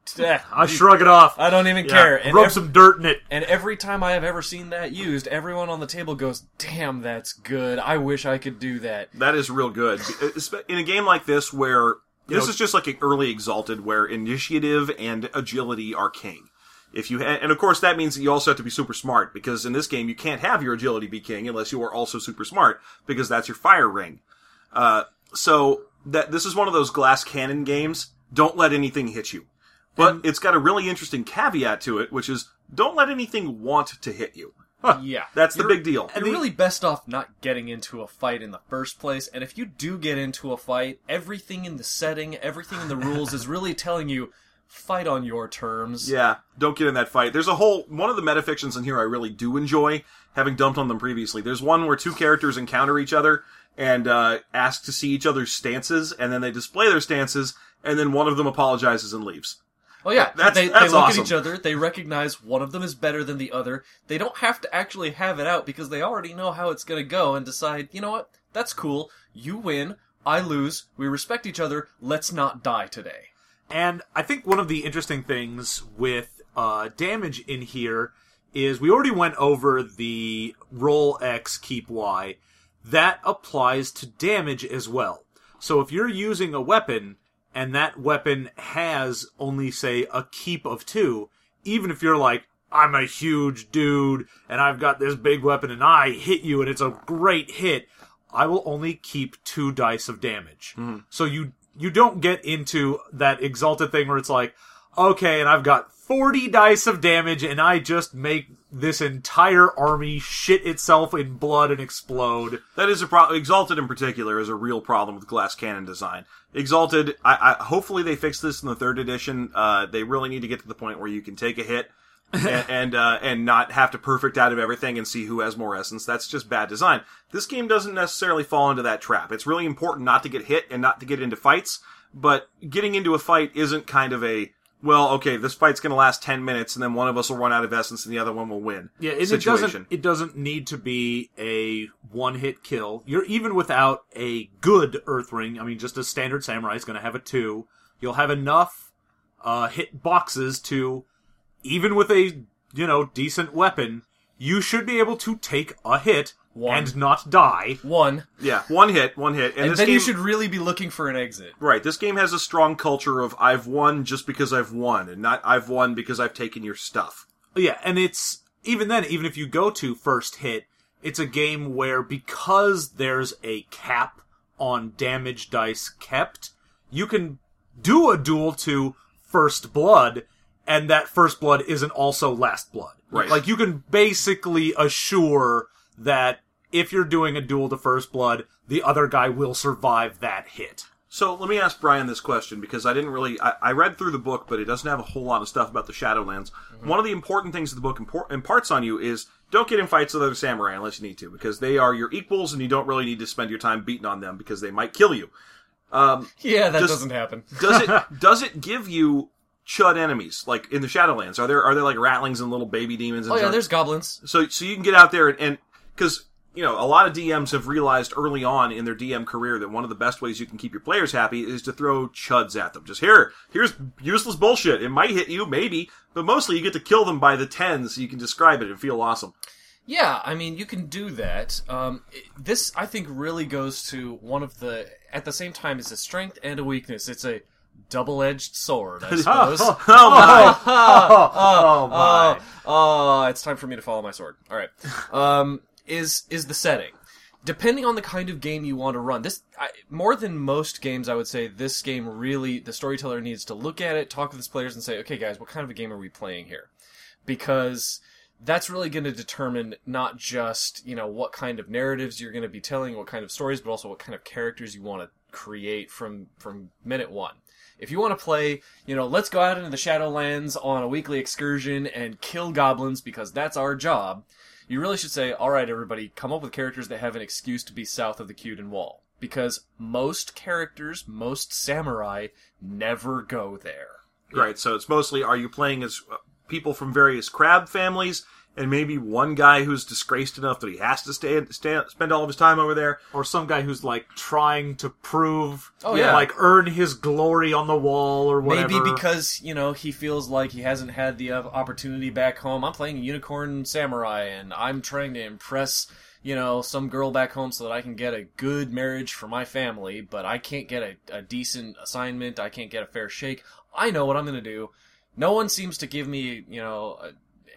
teh, [laughs] I shrug it off. I don't even Yeah, care. And, Rub ev- some dirt in it. and every time I have ever seen that used, everyone on the table goes, damn, that's good. I wish I could do that. That is real good. Uh, in a game like this, where this know- is just like an early exalted, where initiative and agility are king. If you ha- and of course that means that you also have to be super smart because in this game you can't have your agility be king unless you are also super smart because that's your fire ring. Uh, so that this is one of those glass cannon games. Don't let anything hit you, but it's got a really interesting caveat to it, which is don't let anything want to hit you. Yeah. That's the You're- big deal. You're really best off not getting into a fight in the first place, and if you do get into a fight, everything in the setting, everything in the rules is really telling you, fight on your terms. Yeah, don't get in that fight. There's a whole one of the metafictions in here I really do enjoy, having dumped on them previously. There's one where two characters encounter each other and uh, ask to see each other's stances, and then they display their stances, and then one of them apologizes and leaves. Oh yeah, That's- they, that's they look awesome. at each other, they recognize one of them is better than the other. They don't have to actually have it out because they already know how it's going to go and decide, you know what, that's cool. You win, I lose. We respect each other. Let's not die today. And I think one of the interesting things with uh, damage in here is we already went over the roll X, keep Y. That applies to damage as well. So if you're using a weapon and that weapon has only, say, a keep of two, even if you're like, I'm a huge dude and I've got this big weapon and I hit you and it's a great hit, I will only keep two dice of damage. Hmm. So you you don't get into that exalted thing where it's like, okay, and I've got 40 dice of damage and I just make this entire army shit itself in blood and explode. That is a problem. Exalted in particular is a real problem with glass cannon design. Exalted, I, I hopefully they fix this in the third edition. Uh, they really need to get to the point where you can take a hit [laughs] and and, uh, and not have to perfect out of everything and see who has more essence. That's just bad design. This game doesn't necessarily fall into that trap. It's really important not to get hit and not to get into fights. But getting into a fight isn't kind of a well, okay, this fight's going to last ten minutes, and then one of us will run out of essence, and the other one will win. Yeah, it situation. doesn't it doesn't need to be a one hit kill. You're even without a good Earth Ring. I mean, just a standard samurai is going to have a two. You'll have enough uh, hit boxes to, even with a you know decent weapon, you should be able to take a hit One. and not die. One. Yeah, one hit, one hit, and, And this then game, you should really be looking for an exit. right. This game has a strong culture of I've won just because I've won, and not I've won because I've taken your stuff. Yeah, and it's even then, even if you go to first hit, it's a game where because there's a cap on damage dice kept, you can do a duel to first blood, and that first blood isn't also last blood. Right. Like you can basically assure that if you're doing a duel to first blood, the other guy will survive that hit. So let me ask Brian this question because I didn't really. I, I read through the book, but it doesn't have a whole lot of stuff about the Shadowlands. Mm-hmm. One of the important things the book impor- imparts on you is don't get in fights with other samurai unless you need to, because they are your equals, and you don't really need to spend your time beating on them because they might kill you. Um, yeah, that Just- doesn't happen. [laughs] Does it [laughs] does it give you chud enemies like in the Shadowlands? Are there are there like ratlings and little baby demons? And Oh yeah, junk? there's goblins. so so you can get out there and because you know a lot of DMs have realized early on in their DM career that one of the best ways you can keep your players happy is to throw chuds at them. Just here, here's useless bullshit. It might hit you, maybe, but mostly you get to kill them by the tens, so you can describe it and feel awesome. Yeah, I mean, you can do that. Um, this, I think, really goes to one of the. At the same time, it's a strength and a weakness. It's a double-edged sword, I [laughs] suppose. Oh my! [laughs] Oh, my. Oh, oh, it's time for me to follow my sword. All right. Um, is is the setting? Depending on the kind of game you want to run, this I, more than most games, I would say this game really the storyteller needs to look at it, talk with his players, and say, okay, guys, what kind of a game are we playing here? Because that's really going to determine not just you know what kind of narratives you're going to be telling, what kind of stories, but also what kind of characters you want to create from from minute one. If you want to play, you know, let's go out into the Shadowlands on a weekly excursion and kill goblins because that's our job, you really should say, all right, everybody, come up with characters that have an excuse to be south of the Cuden Wall. Because most characters, most samurai, never go there. Right. So it's mostly are you playing as uh, people from various crab families, and maybe one guy who's disgraced enough that he has to stay, stay spend all of his time over there. or some guy who's like trying to prove, Oh, yeah. like earn his glory on the wall or whatever. Maybe because, you know, he feels like he hasn't had the opportunity back home. I'm playing unicorn samurai and I'm trying to impress, you know, some girl back home so that I can get a good marriage for my family, but I can't get a, a decent assignment. I can't get a fair shake. I know what I'm going to do. No one seems to give me, you know,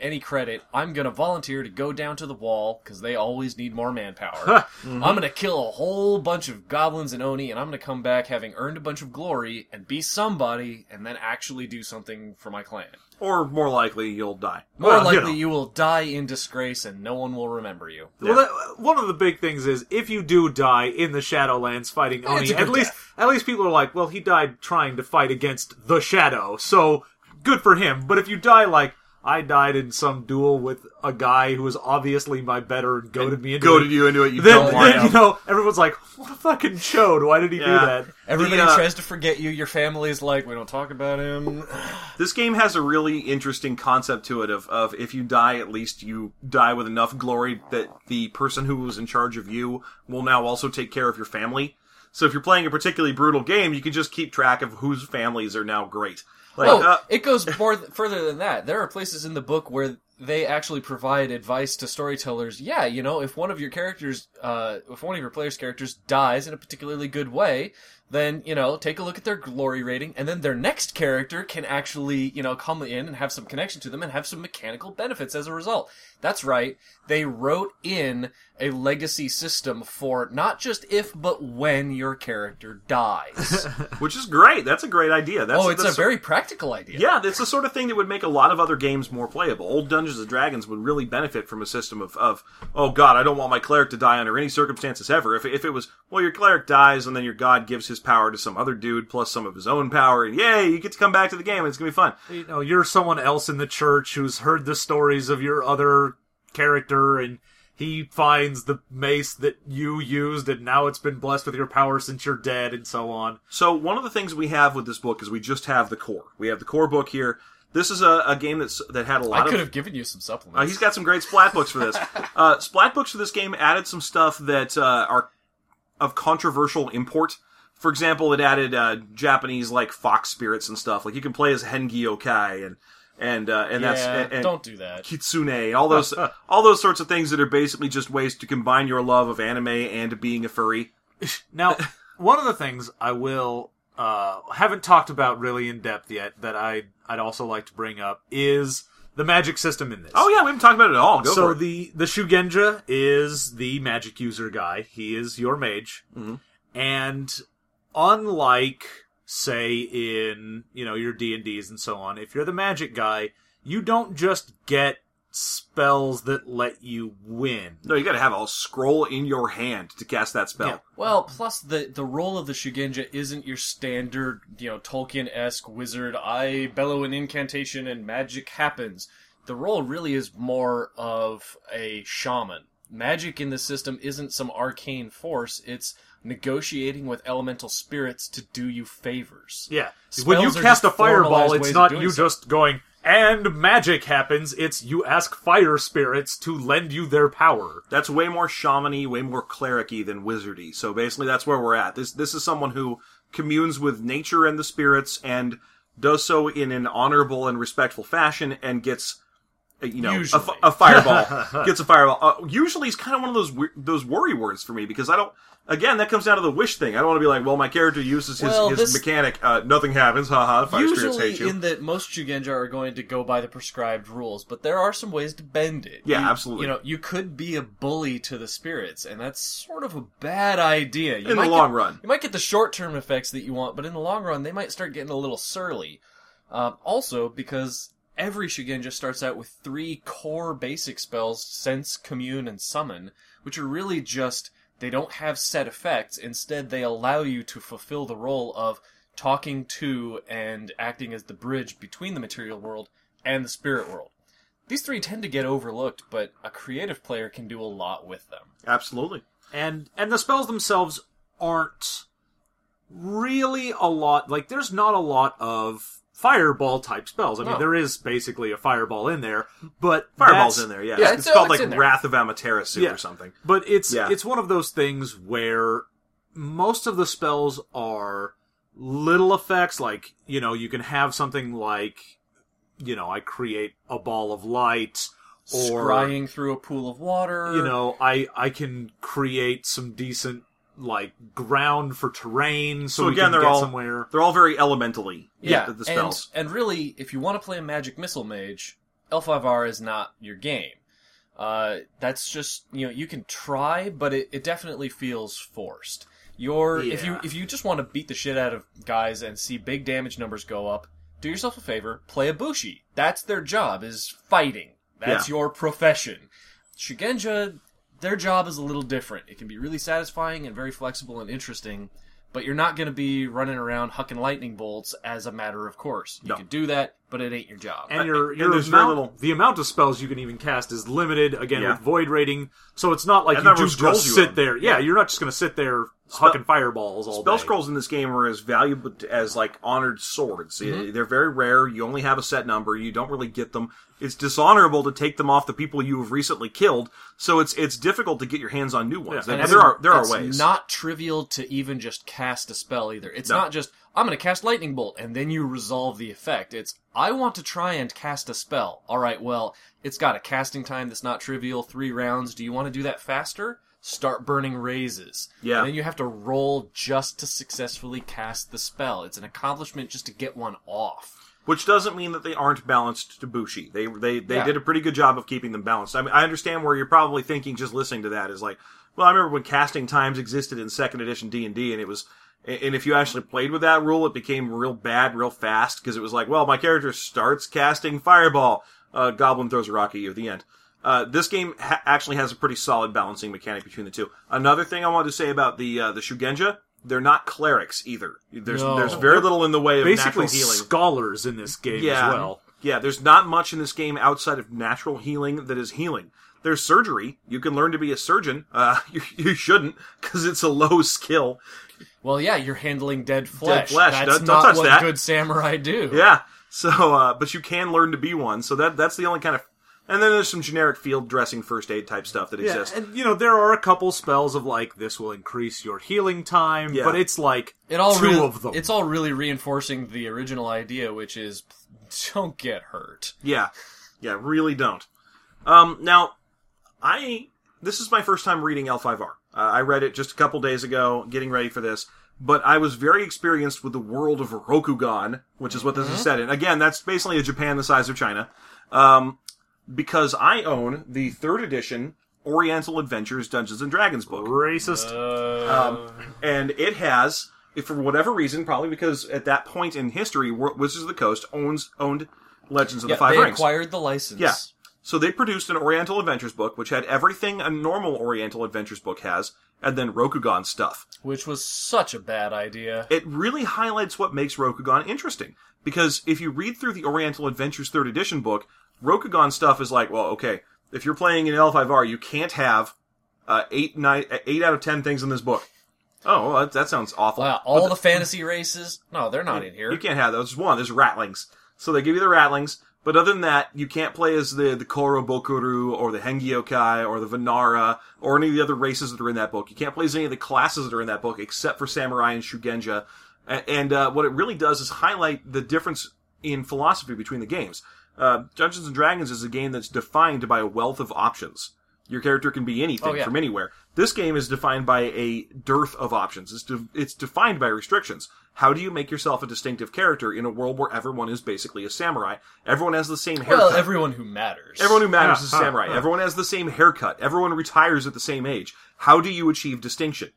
any credit. I'm going to volunteer to go down to the wall because they always need more manpower. [laughs] Mm-hmm. I'm going to kill a whole bunch of goblins and Oni, and I'm going to come back having earned a bunch of glory and be somebody, and then actually do something for my clan. Or more likely, you'll die. More Well, you likely, know. you will die in disgrace, and no one will remember you. Well, that, one of the big things is if you do die in the Shadowlands fighting Yeah, Oni, a good at least at least people are like, well, he died trying to fight against the Shadow, so good for him. But if you die like I died in some duel with a guy who was obviously my better and goaded me into Goaded it, you into it. You then, don't want then you know everyone's like, what a fucking chode! Why did he do that? Everybody The, uh, tries to forget you. Your family's like, we don't talk about him. [sighs] This game has a really interesting concept to it of, of if you die, at least you die with enough glory that the person who was in charge of you will now also take care of your family. So if you're playing a particularly brutal game, you can just keep track of whose families are now great. Like, oh, uh, it goes more th- further than that. There are places in the book where they actually provide advice to storytellers. Yeah, you know, if one of your characters, uh, if one of your players' characters dies in a particularly good way, then you know, take a look at their glory rating, and then their next character can actually, you know, come in and have some connection to them and have some mechanical benefits as a result. That's right. They wrote in a legacy system for not just if but when your character dies. [laughs] which is great. That's a great idea. That's, oh, it's a that's- very practical idea. Yeah, that's the sort of thing that would make a lot of other games more playable. Old Dungeons and Dragons would really benefit from a system of, of oh god, I don't want my cleric to die under any circumstances ever. If, if it was, well, your cleric dies and then your god gives his power to some other dude plus some of his own power, and yay, you get to come back to the game and it's gonna be fun. You know, you're someone else in the church who's heard the stories of your other character and he finds the mace that you used and now it's been blessed with your power since you're dead and so on. So one of the things we have with this book is we just have the core. We have the core book here. This is a, a game that's that had a lot I of could have given you some supplements. Uh, he's got some great splat books for this. [laughs] Uh, splat books for this game added some stuff that uh, are of controversial import. For example, it added uh, Japanese like fox spirits and stuff. Like you can play as Hengeyokai and and uh, and that's yeah, and, and don't do that. kitsune, all those [laughs] all those sorts of things that are basically just ways to combine your love of anime and being a furry. [laughs] Now, one of the things I will uh, haven't talked about really in depth yet that I I'd also like to bring up is the magic system in this. Oh yeah, we haven't talked about it at all. Go so for it. the the Shugenja is the magic user guy. He is your mage, Mm-hmm. and unlike say in you know your D and D's and so on, if you're the magic guy, you don't just get spells that let you win. No, you got to have a scroll in your hand to cast that spell. Yeah. Well, plus the the role of the Shugenja isn't your standard, you know, Tolkien esque wizard. I bellow an incantation and magic happens. The role really is more of a shaman. Magic in the system isn't some arcane force. It's negotiating with elemental spirits to do you favors. Yeah. when you cast a fireball, it's not you so. just going and magic happens. It's you ask fire spirits to lend you their power. That's way more shamany, way more clericy than wizardy. So basically, that's where we're at. This this is someone who communes with nature and the spirits and does so in an honorable and respectful fashion and gets. Uh, You know, a, a fireball [laughs] gets a fireball. Uh, usually, it's kind of one of those those worry words for me because I don't. Again, that comes down to the wish thing. I don't want to be like, well, my character uses his, Well, his this- mechanic. Uh, nothing happens. Haha. Fire spirits Usually, hate you. in that most Shugenja are going to go by the prescribed rules, but there are some ways to bend it. Yeah, You- absolutely. You know, you could be a bully to the spirits, and that's sort of a bad idea. You In the long get- run. you might get the short-term effects that you want, but in the long run, they might start getting a little surly. Um, also, because every Shugenja starts out with three core basic spells: Sense, Commune, and Summon, which are really just they don't have set effects. Instead, they allow you to fulfill the role of talking to and acting as the bridge between the material world and the spirit world. These three tend to get overlooked, but a creative player can do a lot with them. Absolutely. and and the spells themselves aren't really a lot like there's not a lot of fireball type spells i mean No. there is basically a fireball in there but Fireball's that's- in there. Yeah, Yeah, it's, it's- called oh, it's like in there. Wrath of Amaterasu Yeah. or something. but it's Yeah. it's one of those things where most of the spells are little effects like you know you can have something like you know i create a ball of light or Scrying through a pool of water. you know i i can create some decent like ground for terrain so, So we again, can they're get all somewhere they're all very elementally. Yeah, the, the and, spells. and really, if you want to play a magic missile mage, L5R is not your game. Uh, that's just you know you can try, but it, it definitely feels forced. You're if you if you just want to beat the shit out of guys and see big damage numbers go up, do yourself a favor, play a bushi. That's their job is fighting. That's Yeah. your profession. Shugenja, their job is a little different. It can be really satisfying and very flexible and interesting, but you're not going to be running around hucking lightning bolts as a matter of course. You No. can do that, but it ain't your job. and your and your there's very amount, little- the amount of spells you can even cast is limited again Yeah. with void rating so it's not like And you that do scrolls just you sit on. there yeah, you're not just going to sit there hucking fireballs all Spell day scrolls in this game are as valuable as like honored swords. Mm-hmm. They're very rare. You only have a set number. You don't really get them. It's dishonorable to take them off the people you have recently killed. So it's it's difficult to get your hands on new ones. Yeah, And, and there are there are it's ways. not trivial to even just cast a spell either. It's No. not just I'm going to cast lightning bolt and then you resolve the effect. It's I want to try and cast a spell. All right, well, it's got a casting time that's not trivial, 3 rounds. Do you want to do that faster? Start burning raises. Yeah. And then you have to roll just to successfully cast the spell. It's an accomplishment just to get one off. Which doesn't mean that they aren't balanced to Bushi. They they they Yeah. did a pretty good job of keeping them balanced. I mean, I understand where you're probably thinking just listening to that is like, well, I remember when casting times existed in second edition D and D, and it was, and if you actually played with that rule, it became real bad real fast because it was like, well, my character starts casting Fireball, uh, Goblin throws a rock at you at the end. Uh, this game ha- actually has a pretty solid balancing mechanic between the two. Another thing I wanted to say about the uh, the Shugenja, they're not clerics either. There's No. there's very little in the way of basically natural healing. scholars in this game Yeah. as well Yeah, there's not much in this game outside of natural healing that is healing. There's surgery. You can learn to be a surgeon. Uh, [laughs] you, you shouldn't, because it's a low skill. Well, yeah, you're handling dead flesh. flesh. That's Don't- don't not touch what that. good samurai do. Yeah. So, uh, but you can learn to be one. So that that's the only kind of. And then there's some generic field dressing, first aid type stuff that yeah exists. and you know there are a couple spells of like this will increase your healing time Yeah. but it's like It all two really, of them It's all really reinforcing the original idea, which is [laughs] don't get hurt. Yeah, yeah, really don't. Um, now, I this is my first time reading L5R. Uh, I read it just a couple days ago, getting ready for this. But I was very experienced with the world of Rokugan, which is what this is set in. Again, that's basically a Japan the size of China. Um, because I own the third edition Oriental Adventures Dungeons and Dragons book. Racist. Um, and it has, if for whatever reason, probably because at that point in history, Wizards of the Coast owns owned Legends of Yeah, the Five they Rings. acquired the license. Yeah. So they produced an Oriental Adventures book, which had everything a normal Oriental Adventures book has, and then Rokugan stuff. Which was such a bad idea. It really highlights what makes Rokugan interesting. Because if you read through the Oriental Adventures third edition book, Rokugan stuff is like, well, okay, if you're playing in L5R, you can't have uh, eight, nine, eight out of ten things in this book. Oh, well, that, that sounds awful. Wow, all the fantasy races? No, they're not in here. You can't have those. One, there's ratlings. So they give you the ratlings, but other than that, you can't play as the, the Korobokkuru or the Hengeyokai or the Vanara or any of the other races that are in that book. You can't play as any of the classes that are in that book except for Samurai and Shugenja. A- And uh, what it really does is highlight the difference in philosophy between the games. Uh, Dungeons and Dragons is a game that's defined by a wealth of options. Your character can be anything Oh, yeah. from anywhere. This game is defined by a dearth of options. It's, de- it's defined by restrictions. How do you make yourself a distinctive character in a world where everyone is basically a samurai? Everyone has the same haircut. well, everyone who matters. Everyone who ah, matters Huh, is a huh, samurai. huh. Everyone has the same haircut. Everyone retires at the same age. How do you achieve distinction?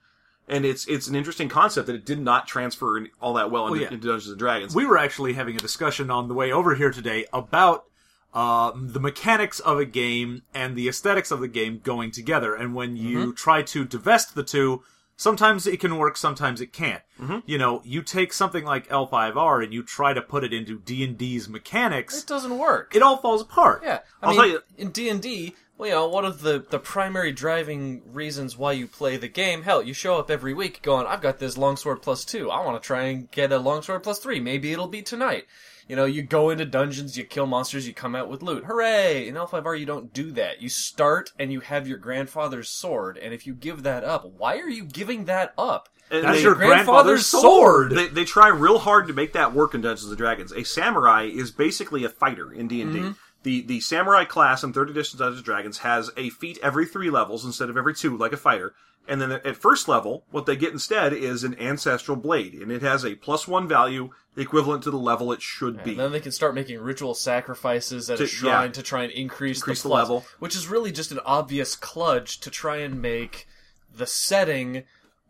And it's it's an interesting concept that it did not transfer in, all that well into, yeah. into Dungeons and Dragons. we were actually having a discussion on the way over here today about uh, the mechanics of a game and the aesthetics of the game going together. And when you try to divest the two, sometimes it can work, sometimes it can't. You know, you take something like L5R and you try to put it into D and D's mechanics, It doesn't work. it all falls apart. Yeah, I I'll mean, tell you- in D and D, well, you know, one of the the primary driving reasons why you play the game. Hell, you show up every week going, "I've got this longsword plus two. I want to try and get a longsword plus three. Maybe it'll be tonight." You know, you go into dungeons, you kill monsters, you come out with loot. Hooray! In L5R, you don't do that. You start and you have your grandfather's sword, and if you give that up, why are you giving that up? And That's they- your grandfather's sword. They, they try real hard to make that work in Dungeons and Dragons. A samurai is basically a fighter in D and Mm-hmm. D. The the samurai class in third edition Dungeons and Dragons has a feat every three levels instead of every two, like a fighter. And then at first level, what they get instead is an ancestral blade, and it has a plus one value equivalent to the level it should be. And then they can start making ritual sacrifices at To- a shrine yeah. to try and increase, Increase the, the level. which is really just an obvious kludge to try and make the setting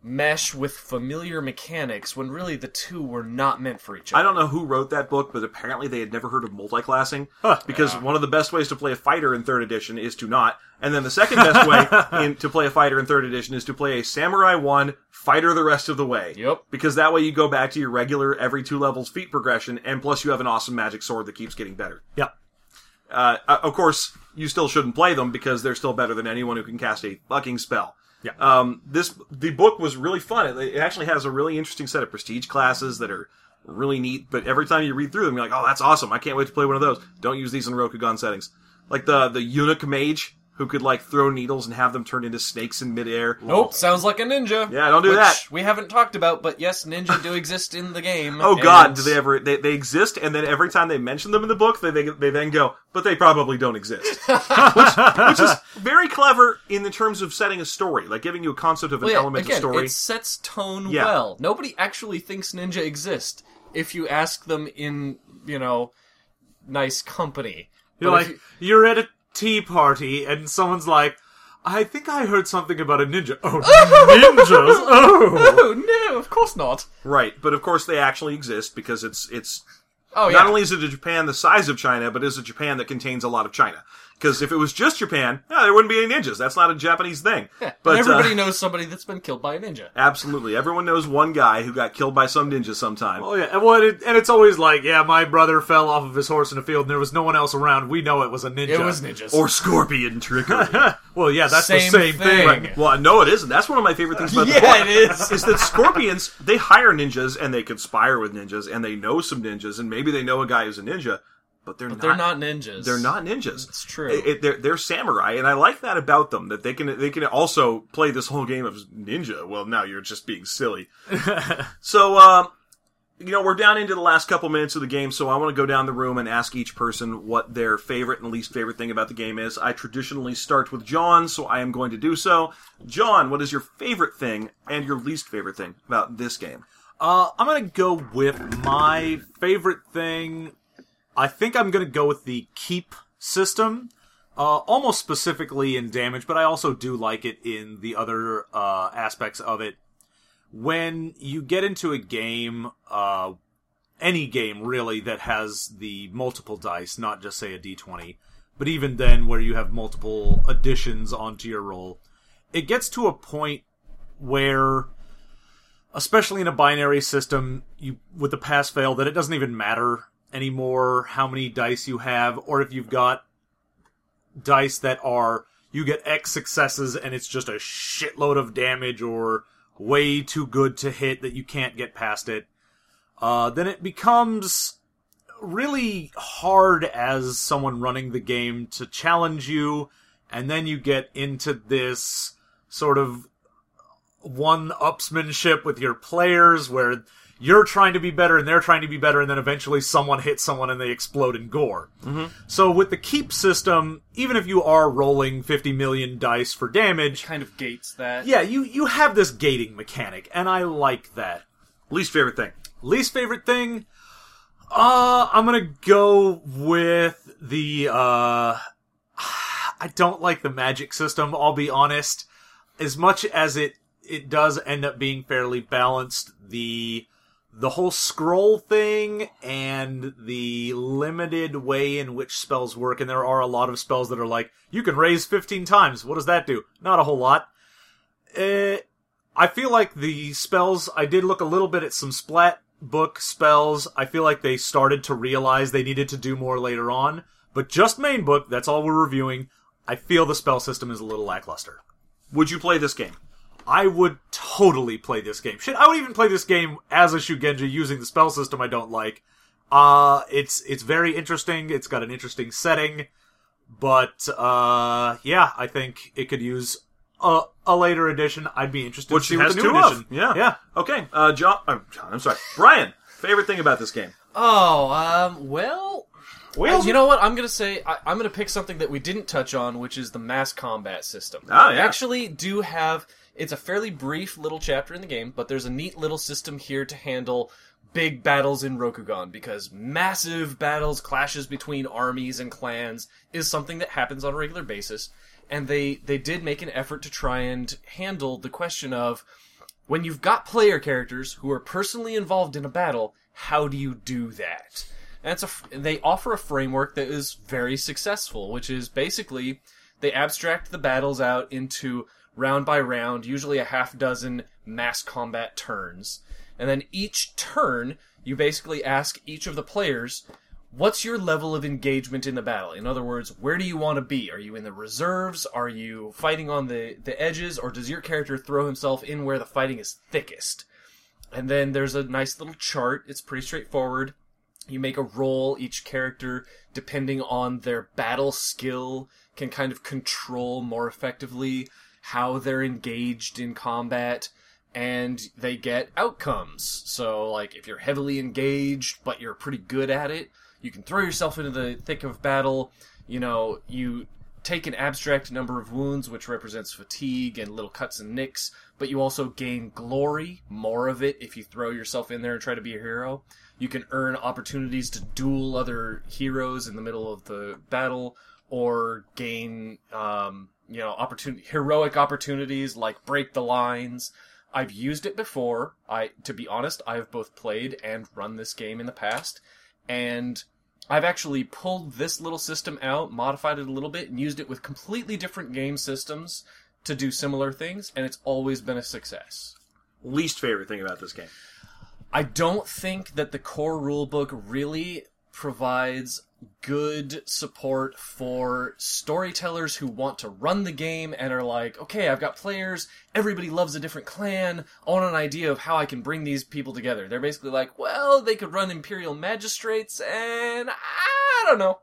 mesh with familiar mechanics when really the two were not meant for each other. I don't know who wrote that book, but apparently they had never heard of multiclassing. because one of the best ways to play a fighter in third edition is to not. And then the second best way [laughs] in, to play a fighter in third edition is to play a samurai one, fighter the rest of the way. Yep. Because that way you go back to your regular every two levels feat progression, and plus you have an awesome magic sword that keeps getting better. Yeah. Uh, uh, of course, you still shouldn't play them because they're still better than anyone who can cast a fucking spell. Yeah. Um, this the book was really fun. It, it actually has a really interesting set of prestige classes that are really neat. But every time you read through them, you're like, "Oh, that's awesome! I can't wait to play one of those." Don't use these in Rokugan settings. Like the the eunuch mage who could like throw needles and have them turn into snakes in midair. Nope, sounds like a ninja. Yeah, don't do which that. We haven't talked about, but yes, ninja do exist in the game. Oh God, do they ever? They, they exist, and then every time they mention them in the book, they they, they then go, but they probably don't exist, [laughs] which, which is very clever in the terms of setting a story, like giving you a concept of an Well, yeah, element again, of story. it sets tone Yeah. well. Nobody actually thinks ninja exist if you ask them in, you know, nice company. You're But like, you- you're at a tea party and someone's like, I think I heard something about a ninja. Oh, [laughs] oh ninjas! Oh! oh [laughs] no, of course not. Right, but of course they actually exist because it's it's Oh yeah, not only is it a Japan the size of China, but it's a Japan that contains a lot of China. Because if it was just Japan, yeah, there wouldn't be any ninjas. That's not a Japanese thing. [laughs] Yeah, But everybody uh, knows somebody that's been killed by a ninja. absolutely, everyone knows one guy who got killed by some ninja sometime. Oh yeah, and, well, it, and it's always like, yeah, my brother fell off of his horse in a field, and there was no one else around. We know it was a ninja. It was ninjas. Or scorpion trickery. [laughs] well, yeah, that's Same the same thing. thing. well, no, it isn't. That's one of my favorite things about [laughs] the yeah, it is. is that scorpions they hire ninjas and they conspire with ninjas and they know some ninjas and maybe they know a guy who's a ninja, but they're not. They're not ninjas. They're not ninjas. It's true. It- it- they're they're samurai, and I like that about them. That they can they can also play this whole game of ninja. Well, now you're just being silly. [laughs] so, um, you know, we're down into the last couple minutes of the game, so I want to go down the room and ask each person what their favorite and least favorite thing about the game is. I traditionally start with John, so I am going to do so. John, what is your favorite thing and your least favorite thing about this game? Uh, I'm gonna go with my favorite thing. I think I'm gonna go with the keep system. Uh, almost specifically in damage, but I also do like it in the other uh, aspects of it. When you get into a game, uh, any game really that has the multiple dice, not just say a d20, but even then where you have multiple additions onto your roll, it gets to a point where especially in a binary system, you with the pass fail that it doesn't even matter anymore how many dice you have, or if you've got dice that are you get X successes and it's just a shitload of damage or way too good to hit that you can't get past it. Uh, then it becomes really hard as someone running the game to challenge you, and then you get into this sort of one upsmanship with your players where you're trying to be better and they're trying to be better and then eventually someone hits someone and they explode in gore. Mm-hmm. So with the keep system, even if you are rolling 50 million dice for damage, Kind of gates that. yeah, you, you have this gating mechanic and I like that. Least favorite thing. Least favorite thing? Uh, I'm gonna go with the, uh, [sighs] I don't like the magic system, I'll be honest. As much as it, it does end up being fairly balanced, the, the whole scroll thing and the limited way in which spells work, and there are a lot of spells that are like, you can raise 15 times. What does that do? Not a whole lot. Eh, I feel like the spells, I did look a little bit at some splat book spells. I feel like they started to realize they needed to do more later on. But just main book, that's all we're reviewing. I feel the spell system is a little lackluster. Would you play this game? I would totally play this game. Shit, I would even play this game as a Shugenja using the spell system I don't like. Uh, it's, it's very interesting. It's got an interesting setting. But, uh, yeah, I think it could use a, a later edition. I'd be interested Which to see what the new two edition. of. Yeah. Yeah. Okay. Uh, John, uh, John, I'm sorry. Brian, favorite thing about this game? Oh, um, well, Well, you know what? I'm gonna say I, I'm gonna pick something that we didn't touch on, which is the mass combat system. Oh, We yeah. actually do have. It's a fairly brief little chapter in the game, but there's a neat little system here to handle big battles in Rokugan because massive battles, clashes between armies and clans is something that happens on a regular basis. And they they did make an effort to try and handle the question of when you've got player characters who are personally involved in a battle, how do you do that? And it's a, they offer a framework that is very successful, which is basically they abstract the battles out into round by round, usually a half dozen mass combat turns. And then each turn, you basically ask each of the players, what's your level of engagement in the battle? In other words, where do you want to be? Are you in the reserves? Are you fighting on the, the edges? Or does your character throw himself in where the fighting is thickest? And then there's a nice little chart. It's pretty straightforward. You make a roll. Each character, depending on their battle skill, can kind of control more effectively how they're engaged in combat. And they get outcomes. So, like, if you're heavily engaged, but you're pretty good at it, you can throw yourself into the thick of battle. You know, you take an abstract number of wounds, which represents fatigue and little cuts and nicks, but you also gain glory, more of it, if you throw yourself in there and try to be a hero. You can earn opportunities to duel other heroes in the middle of the battle, or gain, um, you know, opportunity, heroic opportunities like break the lines. I've used it before. I, to be honest, I've both played and run this game in the past, and I've actually pulled this little system out, modified it a little bit, and used it with completely different game systems to do similar things, and it's always been a success. Least favorite thing about this game? I don't think that the core rulebook really provides good support for storytellers who want to run the game and are like, okay, I've got players, everybody loves a different clan, I want an idea of how I can bring these people together. They're basically like, well, they could run Imperial Magistrates, and I don't know.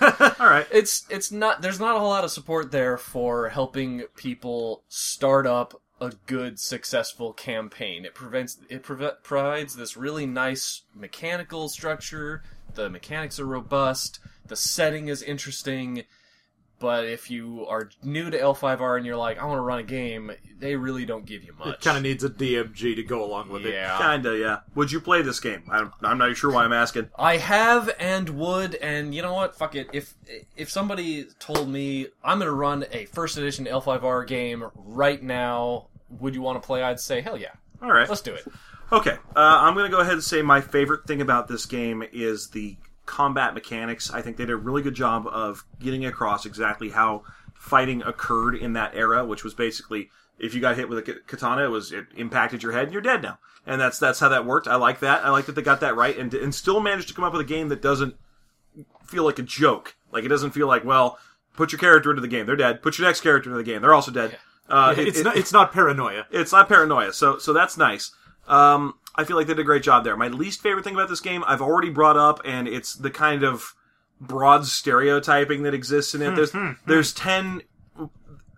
[laughs] All right. It's it's not there's not a whole lot of support there for helping people start up a good, successful campaign. It prevents it prov- provides this really nice mechanical structure. The mechanics are robust. The setting is interesting. But if you are new to L5R and you're like, I want to run a game, they really don't give you much. It kind of needs a DMG to go along with it. yeah. Kinda, yeah. Would you play this game? I'm, I'm not sure why I'm asking. I have and would, and you know what? Fuck it. If if somebody told me I'm gonna run a first edition L5R game right now, would you want to play? I'd say hell yeah, All right. let's do it. Okay, uh, I'm going to go ahead and say my favorite thing about this game is the combat mechanics. I think they did a really good job of getting across exactly how fighting occurred in that era, which was basically if you got hit with a katana, it was it impacted your head and you're dead now. And that's that's how that worked. I like that. I like that they got that right and and still managed to come up with a game that doesn't feel like a joke. Like it doesn't feel like well, put your character into the game, they're dead. Put your next character into the game, they're also dead. Uh, it- It's it- not. It's not paranoia. it's not paranoia, so so that's nice. Um, I feel like they did a great job there. My least favorite thing about this game, I've already brought up, and it's the kind of broad stereotyping that exists in it. There's there's ten.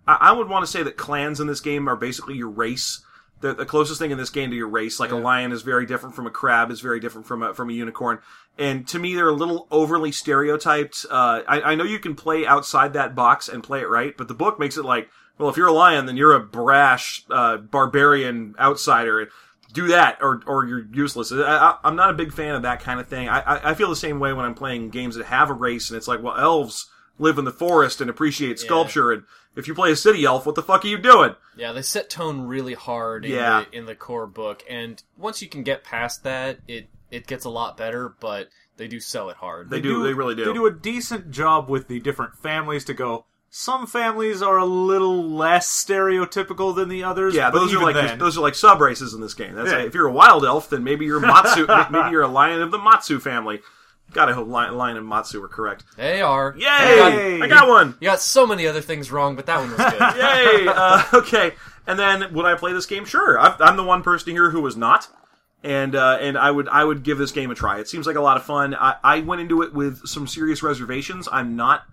I, I would want to say that clans in this game are basically your race. The, the closest thing in this game to your race, like a lion, is very different from a crab, is very different from a from a unicorn. And to me, they're a little overly stereotyped. Uh, I, I know you can play outside that box and play it right, but the book makes it like, well, if you're a lion, then you're a brash uh, barbarian outsider. Do that, or or you're useless. I, I, I'm not a big fan of that kind of thing. I, I I feel the same way when I'm playing games that have a race, and it's like, well, elves live in the forest and appreciate sculpture, and if you play a city elf, what the fuck are you doing? Yeah, they set tone really hard in Yeah. the in the core book, and once you can get past that, it it gets a lot better. But they do sell it hard. They do, they really do. They do a decent job with the different families to go. Some families are a little less stereotypical than the others. Yeah, those are like then, those are like sub races in this game. That's Yeah. like, if you're a wild elf, then maybe you're Matsu. [laughs] maybe you're a lion of the Matsu family. God, I hope lion, lion and Matsu are correct. They are. Yay! Yay! I got one. You got so many other things wrong, but that one was good. [laughs] Yay! [laughs] Uh, okay, and then would I play this game? Sure. I've, I'm the one person here who was not, and uh, and I would I would give this game a try. It seems like a lot of fun. I, I went into it with some serious reservations. I'm not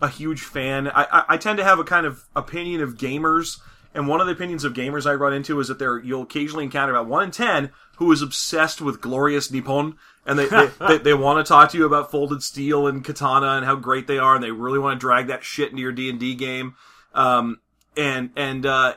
a huge fan. I, I, I tend to have a kind of opinion of gamers, and one of the opinions of gamers I run into is that there you'll occasionally encounter about one in ten who is obsessed with glorious Nippon, and they they, they, they want to talk to you about folded steel and katana and how great they are, and they really want to drag that shit into your D and D game. Um, and and uh,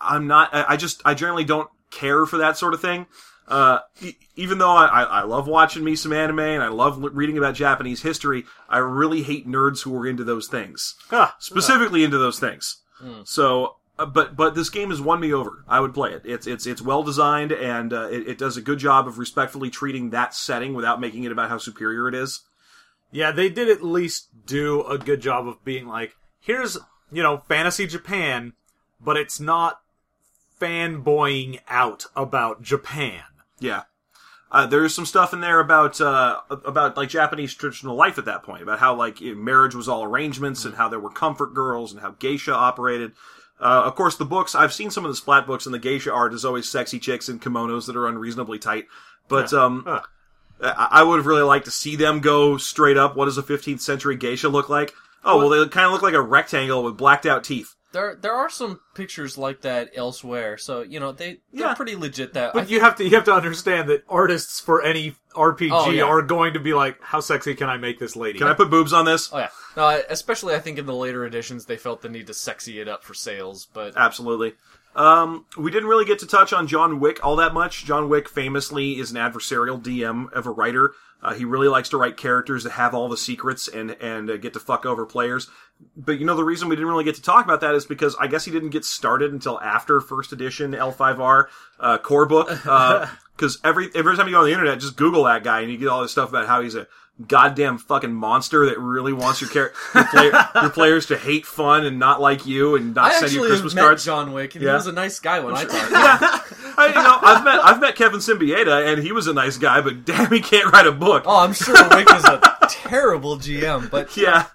I'm not. I I just I generally don't care for that sort of thing. Uh, e- even though I, I, I love watching me some anime and I love l- reading about Japanese history, I really hate nerds who are into those things, Ah, specifically into those things. So, uh, but but this game has won me over. I would play it. It's it's it's well designed and uh, it, it does a good job of respectfully treating that setting without making it about how superior it is. yeah, they did at least do a good job of being like, here's you know fantasy Japan, but it's not fanboying out about Japan. Yeah. Uh, there's some stuff in there about uh, about like Japanese traditional life at that point, about how like you know, marriage was all arrangements and how there were comfort girls and how geisha operated. Uh, of course, the books I've seen some of the splat books, and the geisha art is always sexy chicks in kimonos that are unreasonably tight. But um, Huh. I, I would have really liked to see them go straight up. What does a 15th century geisha look like? Oh well, they kind of look like a rectangle with blacked out teeth. There, there are some pictures like that elsewhere, so you know they they're Yeah. pretty legit. That But I you have to you have to understand that artists for any RPG Oh, yeah. are going to be like, how sexy can I make this lady? Can I put boobs on this? Oh yeah, no, especially I think in the later editions they felt the need to sexy it up for sales, but Absolutely. Um, we didn't really get to touch on John Wick all that much. John Wick famously is an adversarial DM of a writer. Uh, he really likes to write characters that have all the secrets and and uh, get to fuck over players. But you know the reason we didn't really get to talk about that is because I guess he didn't get started until after first edition L5R uh, core book. [laughs] Because every every time you go on the internet, just Google that guy and you get all this stuff about how he's a goddamn fucking monster that really wants your char- your, player- [laughs] your players to hate fun and not like you and not I send you Christmas cards. John Wick, and Yeah. he was a nice guy when I [laughs] talked. yeah, [laughs] I, you know, I've met I've met Kevin Siembieda, and he was a nice guy, but damn, he can't write a book. Oh, I'm sure Wick is a terrible GM, but Yeah,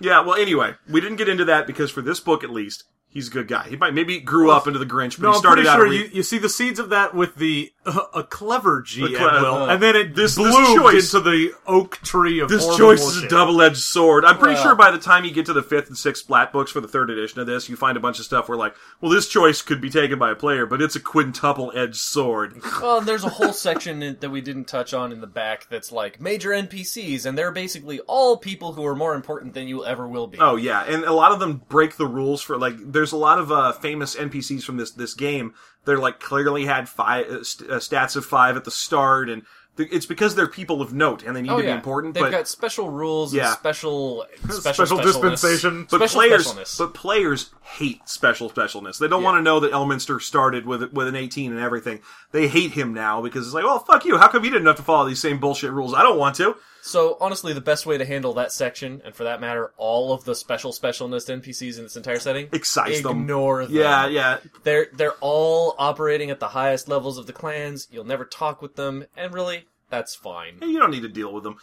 yeah. Well, anyway, we didn't get into that because for this book, at least, He's a good guy. He might maybe grew up into the Grinch, but No, he I'm pretty out. sure a re- you, you see the seeds of that with the uh, [laughs] a clever GM cle- will, uh, and then it this- this choice- into the oak tree of This horrible choice is a double-edged sword. I'm pretty Well- sure by the time you get to the fifth and sixth splat books for the third edition of this, you find a bunch of stuff where like, well, this choice could be taken by a player, but it's a quintuple-edged sword. [laughs] Well, there's a whole section that we didn't touch on in the back that's like major NPCs, and they're basically all people who are more important than you ever will be. Oh yeah, and a lot of them break the rules for like. There's a lot of uh, famous NPCs from this this game. They're like clearly had five uh, st- uh, stats of five at the start, and th- it's because they're people of note and they need Oh, to be important. They've but got special rules Yeah. and special special, [laughs] Special dispensation. but special players but players hate special specialness. They don't Yeah. want to know that Elminster started with with an 18 and everything. They hate him now because it's like, well, fuck you. How come you didn't have to follow these same bullshit rules? I don't want to. So honestly, the best way to handle that section, and for that matter, all of the special specialness NPCs in this entire setting, Excise them. ignore them. Yeah, yeah. They're they're all operating at the highest levels of the clans. You'll never talk with them, and really, that's fine. You don't need to deal with them.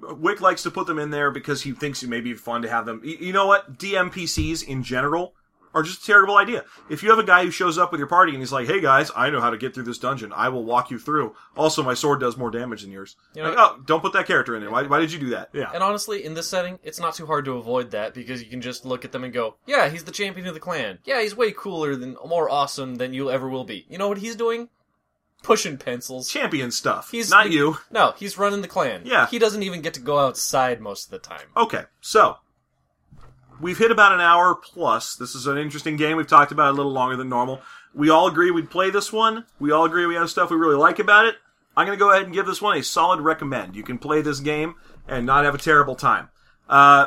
Wick likes to put them in there because he thinks it may be fun to have them. You know what? DMPCs in general are just a terrible idea. If you have a guy who shows up with your party and he's like, "Hey guys, I know how to get through this dungeon. I will walk you through. Also, my sword does more damage than yours." You know- like, oh, don't put that character in there. Why, why did you do that? Yeah. And honestly, in this setting, it's not too hard to avoid that because you can just look at them and go, "Yeah, he's the champion of the clan. Yeah, he's way cooler than, more awesome than you ever will be." You know what he's doing? Pushing pencils. Champion stuff. He's not the- you. No, he's running the clan. Yeah. He doesn't even get to go outside most of the time. Okay, so we've hit about an hour plus. This is an interesting game. We've talked about it a little longer than normal. We all agree we'd play this one. We all agree we have stuff we really like about it. I'm going to go ahead and give this one a solid recommend. You can play this game and not have a terrible time. Uh,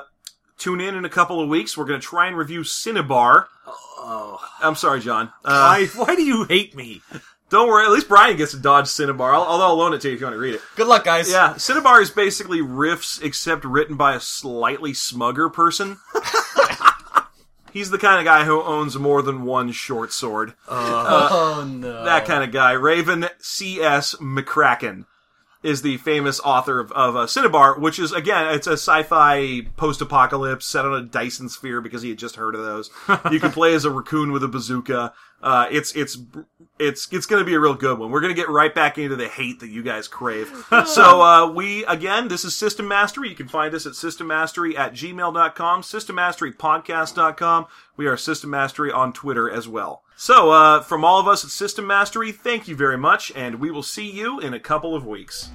tune in in a couple of weeks. We're going to try and review Synnibarr. Oh. I'm sorry, John. Uh, Why, why do you hate me? Don't worry. At least Brian gets to dodge Synnibarr. I'll, I'll loan it to you if you want to read it. Good luck, guys. Yeah, Synnibarr is basically Rifts except written by a slightly smugger person. [laughs] He's the kind of guy who owns more than one short sword. [laughs] Oh no. that kind of guy. Raven C.S. McCracken is the famous author of, of uh, Synnibarr, which is, again, it's a sci-fi post-apocalypse set on a Dyson sphere because he had just heard of those. [laughs] you can play as a raccoon with a bazooka. Uh, it's, it's, it's, it's gonna be a real good one. We're gonna get right back into the hate that you guys crave. [laughs] so, uh, we, again, this is System Mastery. You can find us at systemmastery at gmail.com, systemmasterypodcast.com. We are System Mastery on Twitter as well. So, uh, from all of us at System Mastery, thank you very much, and we will see you in a couple of weeks.